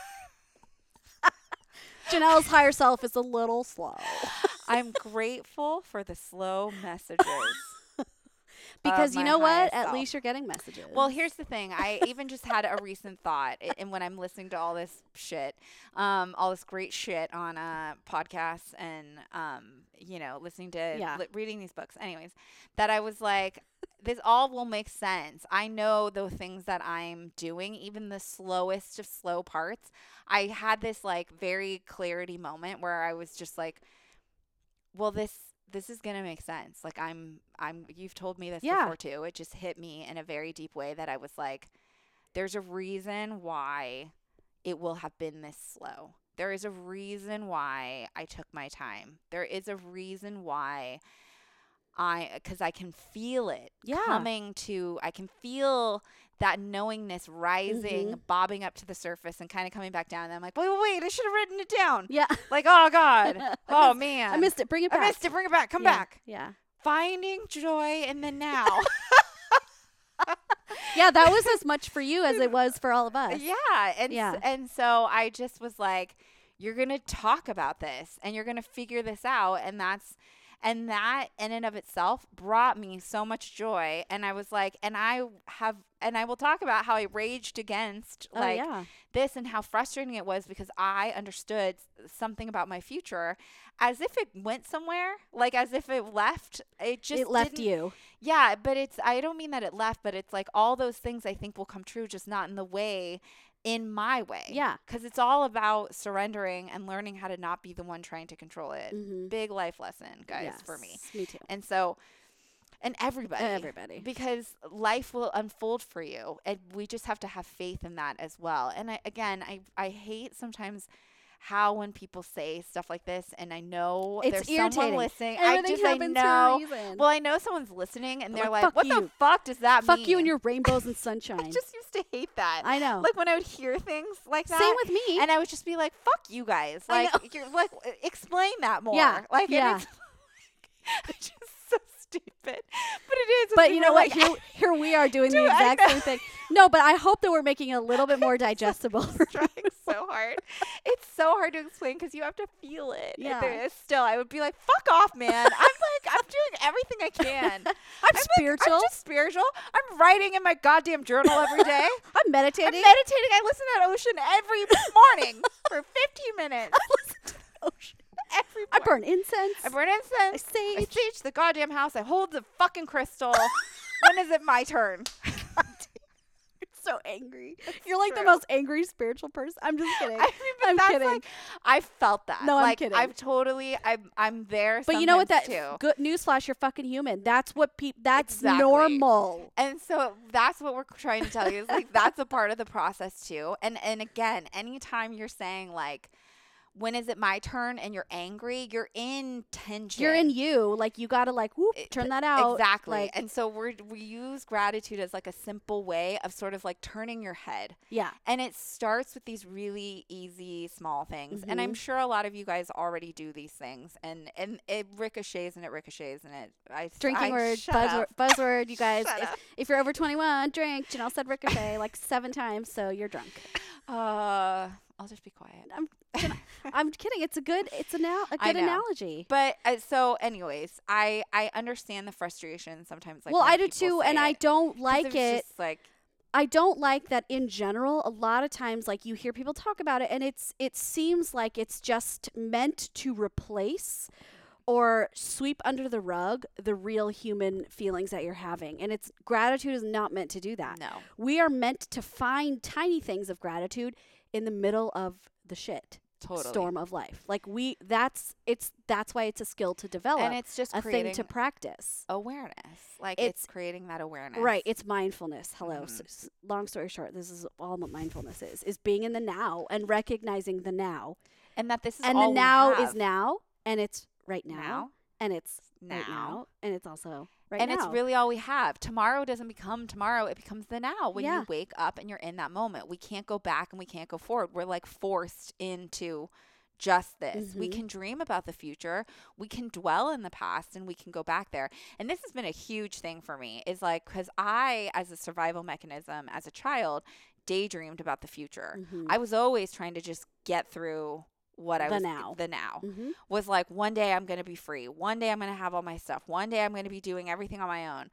Janelle's higher self is a little slow I'm grateful for the slow messages. because you know what? At least you're getting messages. Well, here's the thing. I even just had a recent thought, and when I'm listening to all this shit, um, all this great shit on uh, podcasts, and um, you know, listening to, Yeah. li- reading these books, anyways, that I was like, this all will make sense. I know the things that I'm doing, even the slowest of slow parts. I had this like very clarity moment where I was just like, well, this this is gonna make sense. Like I'm I'm you've told me this Yeah. before too. It just hit me in a very deep way that I was like, there's a reason why it will have been this slow. There is a reason why I took my time. There is a reason why I because I can feel it Yeah. coming to I can feel that knowingness rising, Mhm. bobbing up to the surface and kind of coming back down. And I'm like, wait, wait, wait, I should have written it down. yeah, Like, oh God. Oh missed- man. I missed it. Bring it I back. missed it. Bring it back. Come Yeah, back. Yeah. Finding joy in the now. Yeah, that was as much for you as it was for all of us. yeah. And Yeah. and so I just was like, you're gonna talk about this and you're gonna figure this out. And that's and that in and of itself brought me so much joy. And I was like, and I have and I will talk about how I raged against Oh like yeah. this and how frustrating it was because I understood something about my future as if it went somewhere, like as if it left. It just it left you. Yeah, but it's I don't mean that it left, but it's like all those things I think will come true, just not in the way in my way. Yeah. Because it's all about surrendering and learning how to not be the one trying to control it. Mhm. Big life lesson, guys, for me. Me too. And so, and everybody. Everybody. Because life will unfold for you, and we just have to have faith in that as well. And I, again, I I hate sometimes how when people say stuff like this, and I know It's there's someone irritating. listening. Everything I just I happens for a know. reason. Well, I know someone's listening, and They're they're like, like, "Fuck "What the fuck does that Fuck mean?" Fuck you and your rainbows and sunshine. I just used to hate that. I know. Like when I would hear things like that. Same with me. and I would just be like, "Fuck you guys!" Like you're like, explain that more. Yeah, like yeah. it's like, just so stupid, but it is. but you know are what? like, Here, here we are doing the exact same thing. No, but I hope that we're making it a little bit more digestible. trying so hard. It's so hard to explain because you have to feel it. Yeah. There is still, I would be like, "Fuck off, man!" I'm like, I'm doing everything I can. I'm like, spiritual. I'm just spiritual. I'm writing in my goddamn journal every day. I'm I'm meditating. meditating. I listen to that ocean every morning for 15 minutes. I listen to the Ocean. Every I burn incense. I burn I incense. I sage. sage the goddamn house. I hold the fucking crystal. when is it my turn? It's so angry. You're like the most angry spiritual person. I'm just kidding. I mean, I'm that's kidding. like I felt that. No, I'm like, kidding. I've totally. I'm. I'm there. but you know what? That too. good newsflash. You're fucking human. That's what people. That's Exactly. normal. And so that's what we're trying to tell you is like that's a part of the process too. And and again, anytime you're saying like when is it my turn and you're angry, you're in tension. You're in you. Like you gotta like whoop, turn that out. Exactly. Like, and so we we use gratitude as like a simple way of sort of like turning your head. yeah. And it starts with these really easy small things. And Mm-hmm. I'm sure a lot of you guys already do these things and and it ricochets and it ricochets and it I Drinking I, word, buzzword, buzzword. You guys, if, if you're over 21, drink. Janelle said ricochet like seven times, so you're drunk. Uh I'll just be quiet. I'm, I'm kidding. It's a good. It's a now a good analogy. But uh, so anyways, I I understand the frustration sometimes like well, I do too, and I don't like it. just like I don't like that in general. A lot of times, like you hear people talk about it, and it's it seems like it's just meant to replace or sweep under the rug the real human feelings that you're having. And it's gratitude is not meant to do that. no. We are meant to find tiny things of gratitude in the middle of the shit Totally. storm of life. Like we, that's it's that's why it's a skill to develop, and it's just a thing to practice. awareness. Like It's- it's, creating that awareness. Right, it's mindfulness. Hello. Mhm. S s- long story short, this is all what mindfulness is: is being in the now and recognizing the now. and that this is and the now is now, and it's right now, now, and it's now, right now, and it's also right and now. it's really all we have. Tomorrow doesn't become tomorrow; it becomes the now. When Yeah. you wake up and you're in that moment, we can't go back and we can't go forward. We're like forced into just this. We Mhm. can dream about the future. We can dwell in the past and we can go back there. And this has been a huge thing for me is like cuz I as a survival mechanism as a child daydreamed about the future. Mhm. I was always trying to just get through what I The was now. the now Mhm. was like one day I'm going to be free. One day I'm going to have all my stuff. One day I'm going to be doing everything on my own.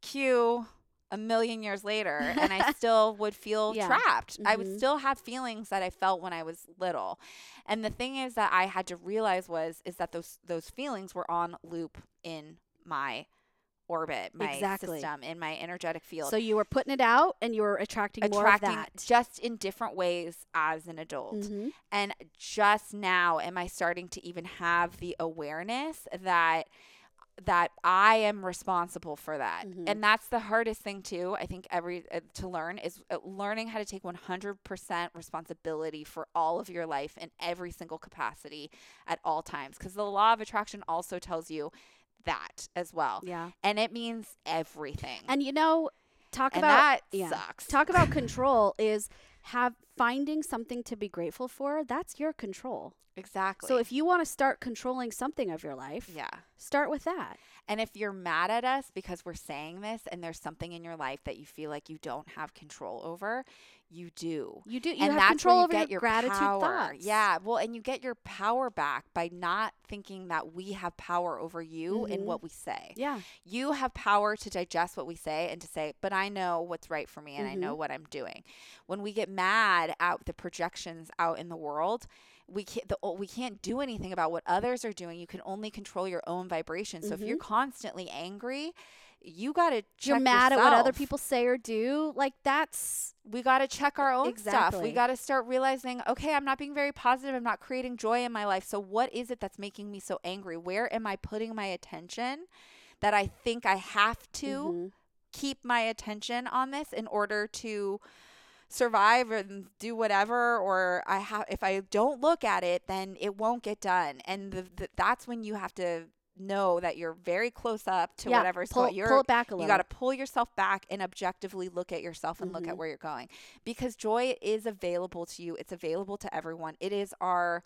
Cue a million years later and I still would feel Yeah. trapped. I would Mhm. still have feelings that I felt when I was little. And the thing is that I had to realize was is that those those feelings were on loop in my orbit, my Exactly. system, in my energetic field. So you were putting it out, and you were attracting, attracting more of that. just in different ways as an adult. Mhm. And just now am I starting to even have the awareness that that I am responsible for that. Mhm. And that's the hardest thing too. I think every uh, to learn is uh, learning how to take 100% responsibility for all of your life in every single capacity at all times because the law of attraction also tells you that as well. Yeah. And it means everything. And you know, talk And about that yeah. sucks. talk about control is have finding something to be grateful for. That's your control. exactly. So if you want to start controlling something of your life, yeah. start with that. And if you're mad at us because we're saying this and there's something in your life that you feel like you don't have control over, you do. You do. You and have that's control where you over get your, your gratitude power. thoughts. Yeah, well, and you get your power back by not thinking that we have power over you in Mhm. what we say. Yeah. You have power to digest what we say and to say, but I know what's right for me and I Mm-hmm. know what I'm doing. When we get mad at the projections out in the world, we can't the, we can't do anything about what others are doing. You can only control your own vibration. So if you're constantly angry, you got to Mm-hmm. You're mad at what other people say or do. Like that's we got to check our own stuff. We got to start realizing, okay, I'm not being very positive. I'm not creating joy in my life. So what is it that's making me so angry? Where am I putting my attention that I think I have to Mhm. keep my attention on this in order to survive and do whatever or I have if I don't look at it then it won't get done. And the, the, that's when you have to know that you're very close up to yeah. whatever's pull, you're pull it back a little. you got to pull yourself back and objectively look at yourself and look Mhm. at where you're going because joy is available to you. It's available to everyone. It is our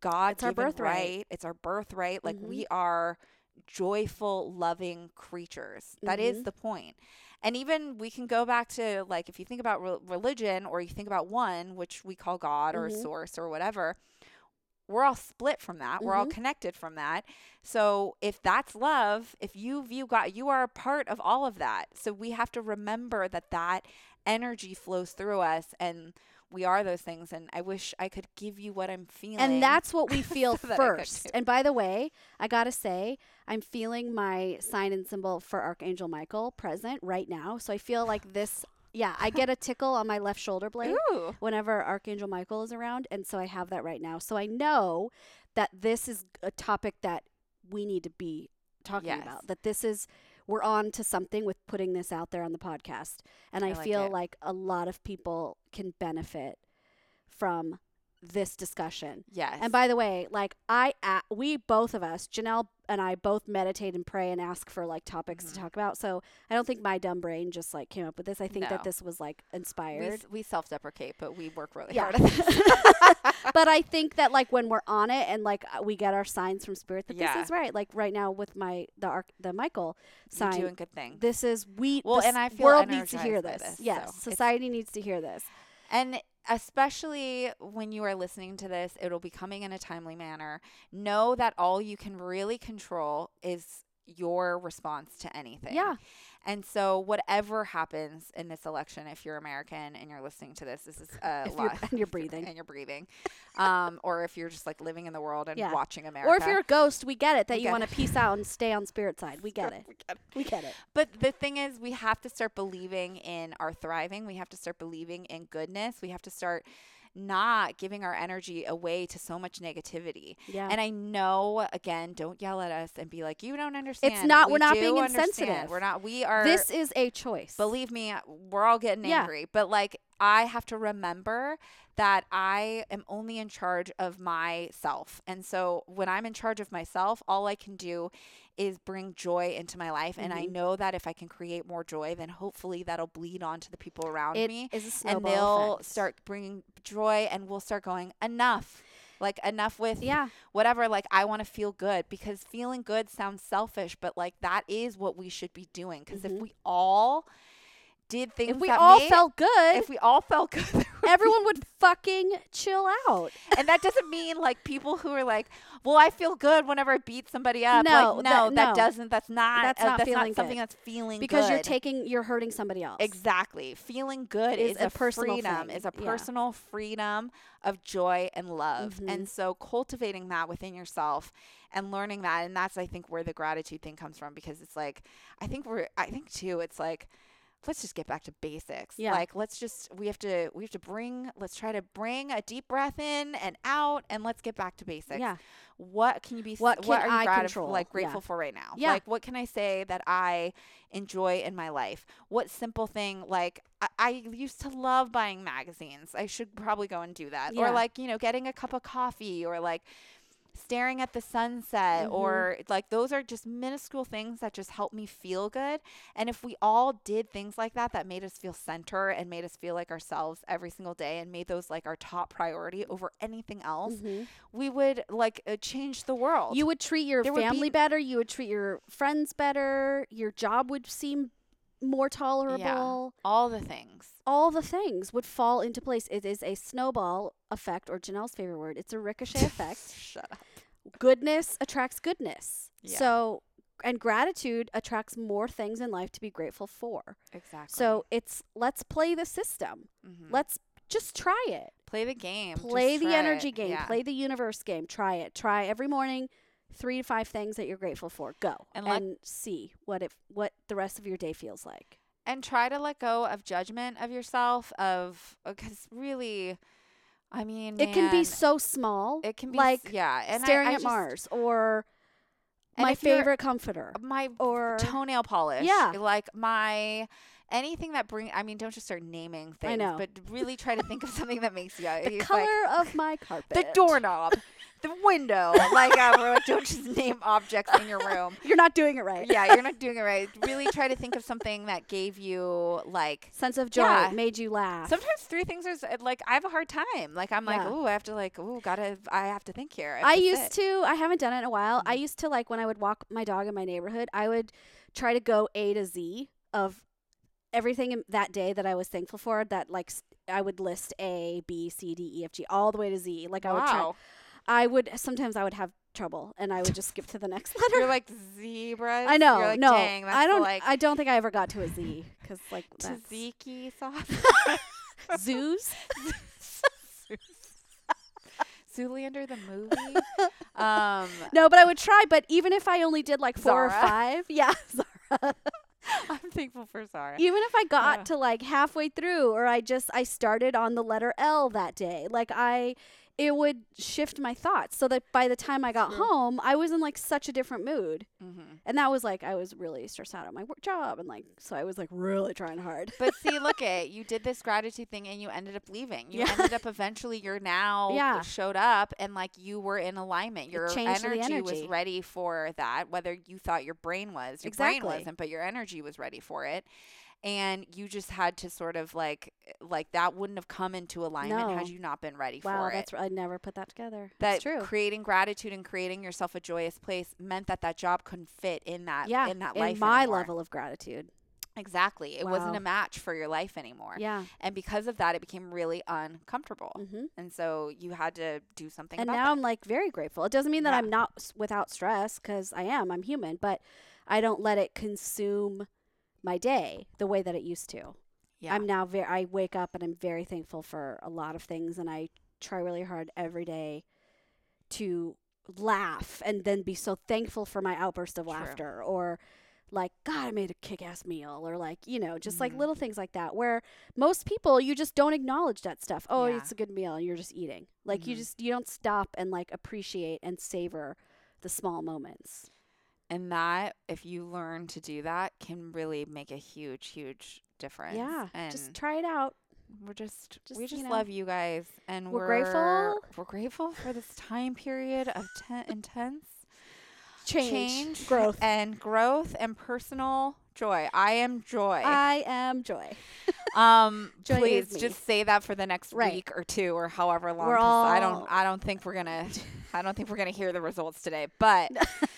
God It's our birthright. right. It's our birthright. Like Mhm. we are joyful, loving creatures. That is Mhm. the point. And even we can go back to like if you think about re- religion or you think about one, which we call God or Mhm. a source or whatever, we're all split from that. We're all Mhm. connected from that. So if that's love, if you view God, you are a part of all of that. So we have to remember that that energy flows through us and we are those things. And I wish I could give you what I'm feeling. and that's what we feel so that I could first. And by the way, I gotta say, I'm feeling my sign and symbol for Archangel Michael present right now. So I feel like this. Yeah, I get a tickle on my left shoulder blade Ooh. whenever Archangel Michael is around, and so I have that right now. So I know that this is a topic that we need to be talking Yes. about. That this is we're on to something with putting this out there on the podcast, and I, I like feel it. like a lot of people can benefit from this discussion. Yes. And by the way, like I, we both of us, Janelle and I, both meditate and pray and ask for like topics Mhm. to talk about. So I don't think my dumb brain just like came up with this. I think No. that this was like inspired. s- we self-deprecate, but we work really Yeah. hard at this. but I think that like when we're on it and like we get our signs from spirit that Yeah. this is right. Like right now with my the arc the Michael You're sign. doing good things. This is we. Well, and I feel world needs to hear this. this, Yes, so society needs to hear this. And especially when you are listening to this, it'll be coming in a timely manner. Know that all you can really control is your response to anything. Yeah. And so, whatever happens in this election, if you're American and you're listening to this, this is a If you're- lot. and you're breathing. and you're breathing, um, or if you're just like living in the world and Yeah. watching America, Or if you're a ghost, we get it that We you want to peace out and stay on spirit side. We get it. We get it. We get it. But the thing is, we have to start believing in our thriving. We have to start believing in goodness. We have to start not giving our energy away to so much negativity. Yeah. And I know, again, don't yell at us and be like, you don't understand. It's not- We we're not being understand. insensitive. We're not, we are. this is a choice. Believe me, we're all getting Yeah. angry. But like, I have to remember that I am only in charge of myself. And so when I'm in charge of myself, all I can do is bring joy into my life. And I Mhm. know that if I can create more joy, then hopefully that'll bleed on to the people around It me. And they'll effect. start bringing joy and we'll start going, enough. Like, enough with Yeah. whatever like i want to feel good because feeling good sounds selfish but like that is what we should be doing because Mhm. if we all did things If we all made- felt good, if we all felt good there would be- everyone would fucking chill out. and that doesn't mean like people who are like well i feel good whenever i beat somebody up No, like that- no that, no. doesn't that's not That's uh, not that's feeling not something good. that's feeling Because you're taking you're hurting somebody else. Exactly. Feeling good Is is, a a, personal freedom, thing. is a Yeah. personal freedom of joy and love. Mhm. And so cultivating that within yourself and learning that and that's I think where the gratitude thing comes from because it's like I think we're I think too it's like let's just get back to basics. Yeah. Like let's just we have to we have to bring let's try to bring a deep breath in and out and let's get back to basics. Yeah. What can you be What what can are you I gratif- control? like Yeah. grateful for right now? Yeah. Like what can I say that I enjoy in my life? What simple thing like I, I used to love buying magazines. I should probably go and do that. Yeah. Or like, you know, getting a cup of coffee or like staring at the sunset Mhm. or like those are just minuscule things that just help me feel good. And if we all did things like that that made us feel center and made us feel like ourselves every single day and made those like our top priority over anything else, Mhm. we would like uh, change the world. You would treat your There family be- better. You would treat your friends better. Your job would seem more tolerable. all the things. All the things would fall into place. It is a snowball effect, or Janelle's favorite word. It's a ricochet effect. Shut up. Goodness attracts goodness. Yeah. So, and gratitude attracts more things in life to be grateful for. Exactly. So it's let's play the system. Mhm. Let's just try it. play the game. just play the energy it. game. Yeah. Play the universe game. Try it. Try every morning three to five things that you're grateful for. Go And and, see what it what the rest of your day feels like. and try to let go of judgment of yourself of oh, because really i mean it can be so small, it can be like yeah and staring I at just- Mars or my favorite comforter my or toenail polish Yeah. like my anything that bring i mean don't just start naming things but really try to think of something that makes you the color like, of my carpet. the doorknob the window like uh, we're like don't just name objects in your room You're not doing it right. yeah you're not doing it right really try to think of something that gave you like Sense of joy Yeah. made you laugh. Sometimes three things are like I have a hard time. Like I'm like, Yeah. oh, I have to like, oh, gotta, I have to think here. I to used sit." to. I haven't done it in a while. I Mhm. used to like when I would walk my dog in my neighborhood. I would try to go A to Z of everything in that day that I was thankful for. That like I would list A, B, C, D, E, F, G, all the way to Z. Like I would try. I would sometimes I would have trouble, and I would just skip to the next letter. you're like zebras. I know. You're like, no, I don't. like I don't think I ever got to a Z because like tzatziki sauce. zoos. Zoolander the movie. um, No, but I would try. But even if I only did like four or five, yeah, Zara. I'm thankful for Zara. even if I got Yeah. to like halfway through or I just I started on the letter L that day like I it would shift my thoughts so that by the time I got True. home, I was in like such a different mood. Mm-hmm. And that was like I was really stressed out at my work job and like so I was like really trying hard. But see, look at you did this gratitude thing and you ended up leaving. You Yeah. ended up eventually. You're now Yeah. showed up and like you were in alignment. Your the energy, was ready for that. Whether you thought your brain was, your brain Exactly. wasn't, but your energy was ready for it. And you just had to sort of like like that wouldn't have come into alignment had you not been ready wow, for it. that's r- I never put that together. that that's true. creating gratitude and creating yourself a joyous place meant that that job couldn't fit in that yeah, in that in life my anymore. level of gratitude. exactly it wasn't a match for your life anymore Yeah. and because of that it became really uncomfortable hmm and so you had to do something And now that. I'm like very grateful. It doesn't mean that Yeah. I'm not s- without stress because I am. I'm human, but I don't let it consume my day the way that it used to. yeah I'm now very. I wake up and I'm very thankful for a lot of things, and I try really hard every day to laugh and then be so thankful for my outburst of True. laughter or like god i made a kick-ass meal or like you know just like Mhm. little things like that where most people you just don't acknowledge that stuff oh Yeah. it's a good meal and you're just eating like you Mhm. just you don't stop and like appreciate and savor the small moments and that if you learn to do that can really make a huge huge difference yeah and just try it out we're just, just, we you just know, love you guys and we're we're, grateful. we're grateful for this time period of ten- intense change, growth and growth and personal joy. I am joy. i am joy um, Joy please just say that for the next Right. week or two or however long. We're 'cause I don't. I don't think we're gonna. I don't think we're gonna hear the results today. But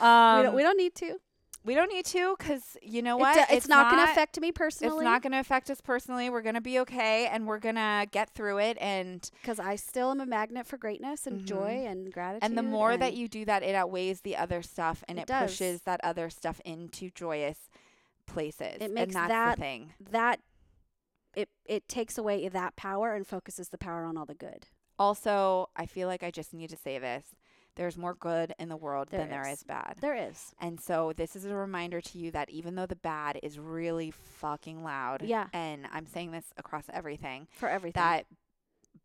we, um, don't, we don't need to we don't need to because you know It what? do- it's, not, going to affect me personally It's not going to affect us personally. We're going to be okay, and we're going to get through it. And because I still am a magnet for greatness and Mhm. joy and gratitude. and the more that you do that, it outweighs the other stuff, and It it, pushes that other stuff into joyous places. It makes and that's that- the thing. that it it takes away that power and focuses the power on all the good. Also, I feel like I just need to say this. There's more good in the world There than there is. is bad. There is. And so this is a reminder to you that even though the bad is really fucking loud, Yeah. and I'm saying this across everything, For everything. that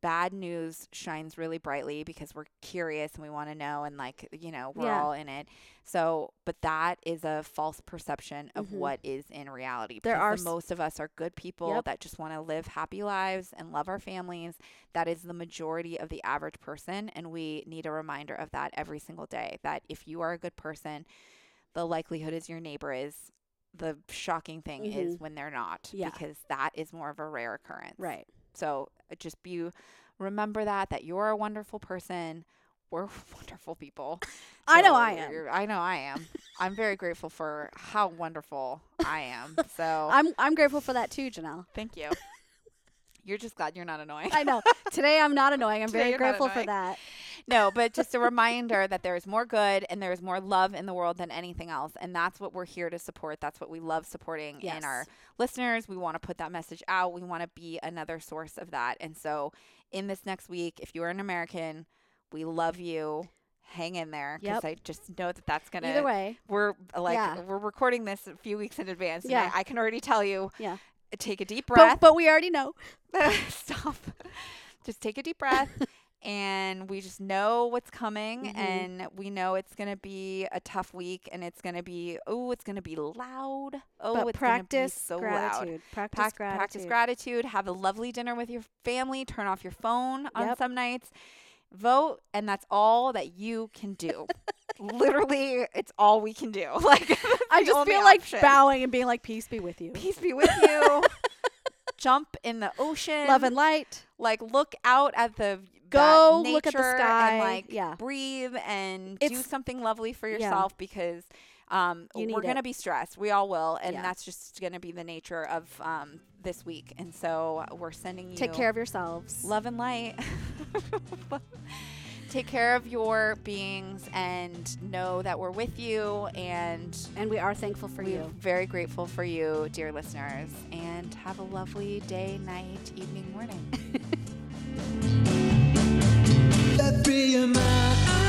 bad news shines really brightly because we're curious and we want to know and like you know we're Yeah. all in it so but that is a false perception of Mhm. what is in reality There because are the most of us are good people Yep. that just want to live happy lives and love our families that is the majority of the average person and we need a reminder of that every single day that if you are a good person the likelihood is your neighbor is the shocking thing is Mhm. when they're not Yeah. because that is more of a rare occurrence right. So uh, just be remember that that you're a wonderful person. We're wonderful people. I know I am. I know I am. I'm very grateful for how wonderful I am. So I'm I'm grateful for that too, Janelle. thank you. You're just glad you're not annoying. I know. Today I'm not annoying. I'm Today very grateful for that. no, but just a reminder that there's more good and there's more love in the world than anything else. And that's what we're here to support. That's what we love supporting Yes. in our listeners. We want to put that message out. We want to be another source of that. And so, in this next week, if you're an American, we love you. Hang in there because Yep. I just know that that's gonna. Either way. we're like Yeah. we're recording this a few weeks in advance. Yeah. I, I can already tell you. Yeah. Take a deep breath. but we already know. Stop. Just take a deep breath. And we just know what's coming, Mhm. and we know it's gonna be a tough week, and it's gonna be oh, it's gonna be loud. Oh, but it's practice gonna be so loud. gratitude. Practice Prac- gratitude. Practice gratitude. Have a lovely dinner with your family. Turn off your phone on some nights. Vote, and that's all that you can do. Literally, it's all we can do. Like I just feel like option. bowing and being like, peace be with you. Peace be with you. Jump in the ocean. Love and light. like look out at the Go look at the sky. and like Yeah. breathe and do It's- something lovely for Yeah. yourself because um, we're gonna it. be stressed. We all will, and Yeah. that's just gonna be the nature of um, this week. And so we're sending you Take care of yourselves. love and light. take care of your beings and know that we're with you and and we are thankful for you. Very grateful for you, dear listeners, and have a lovely day, night, evening, morning.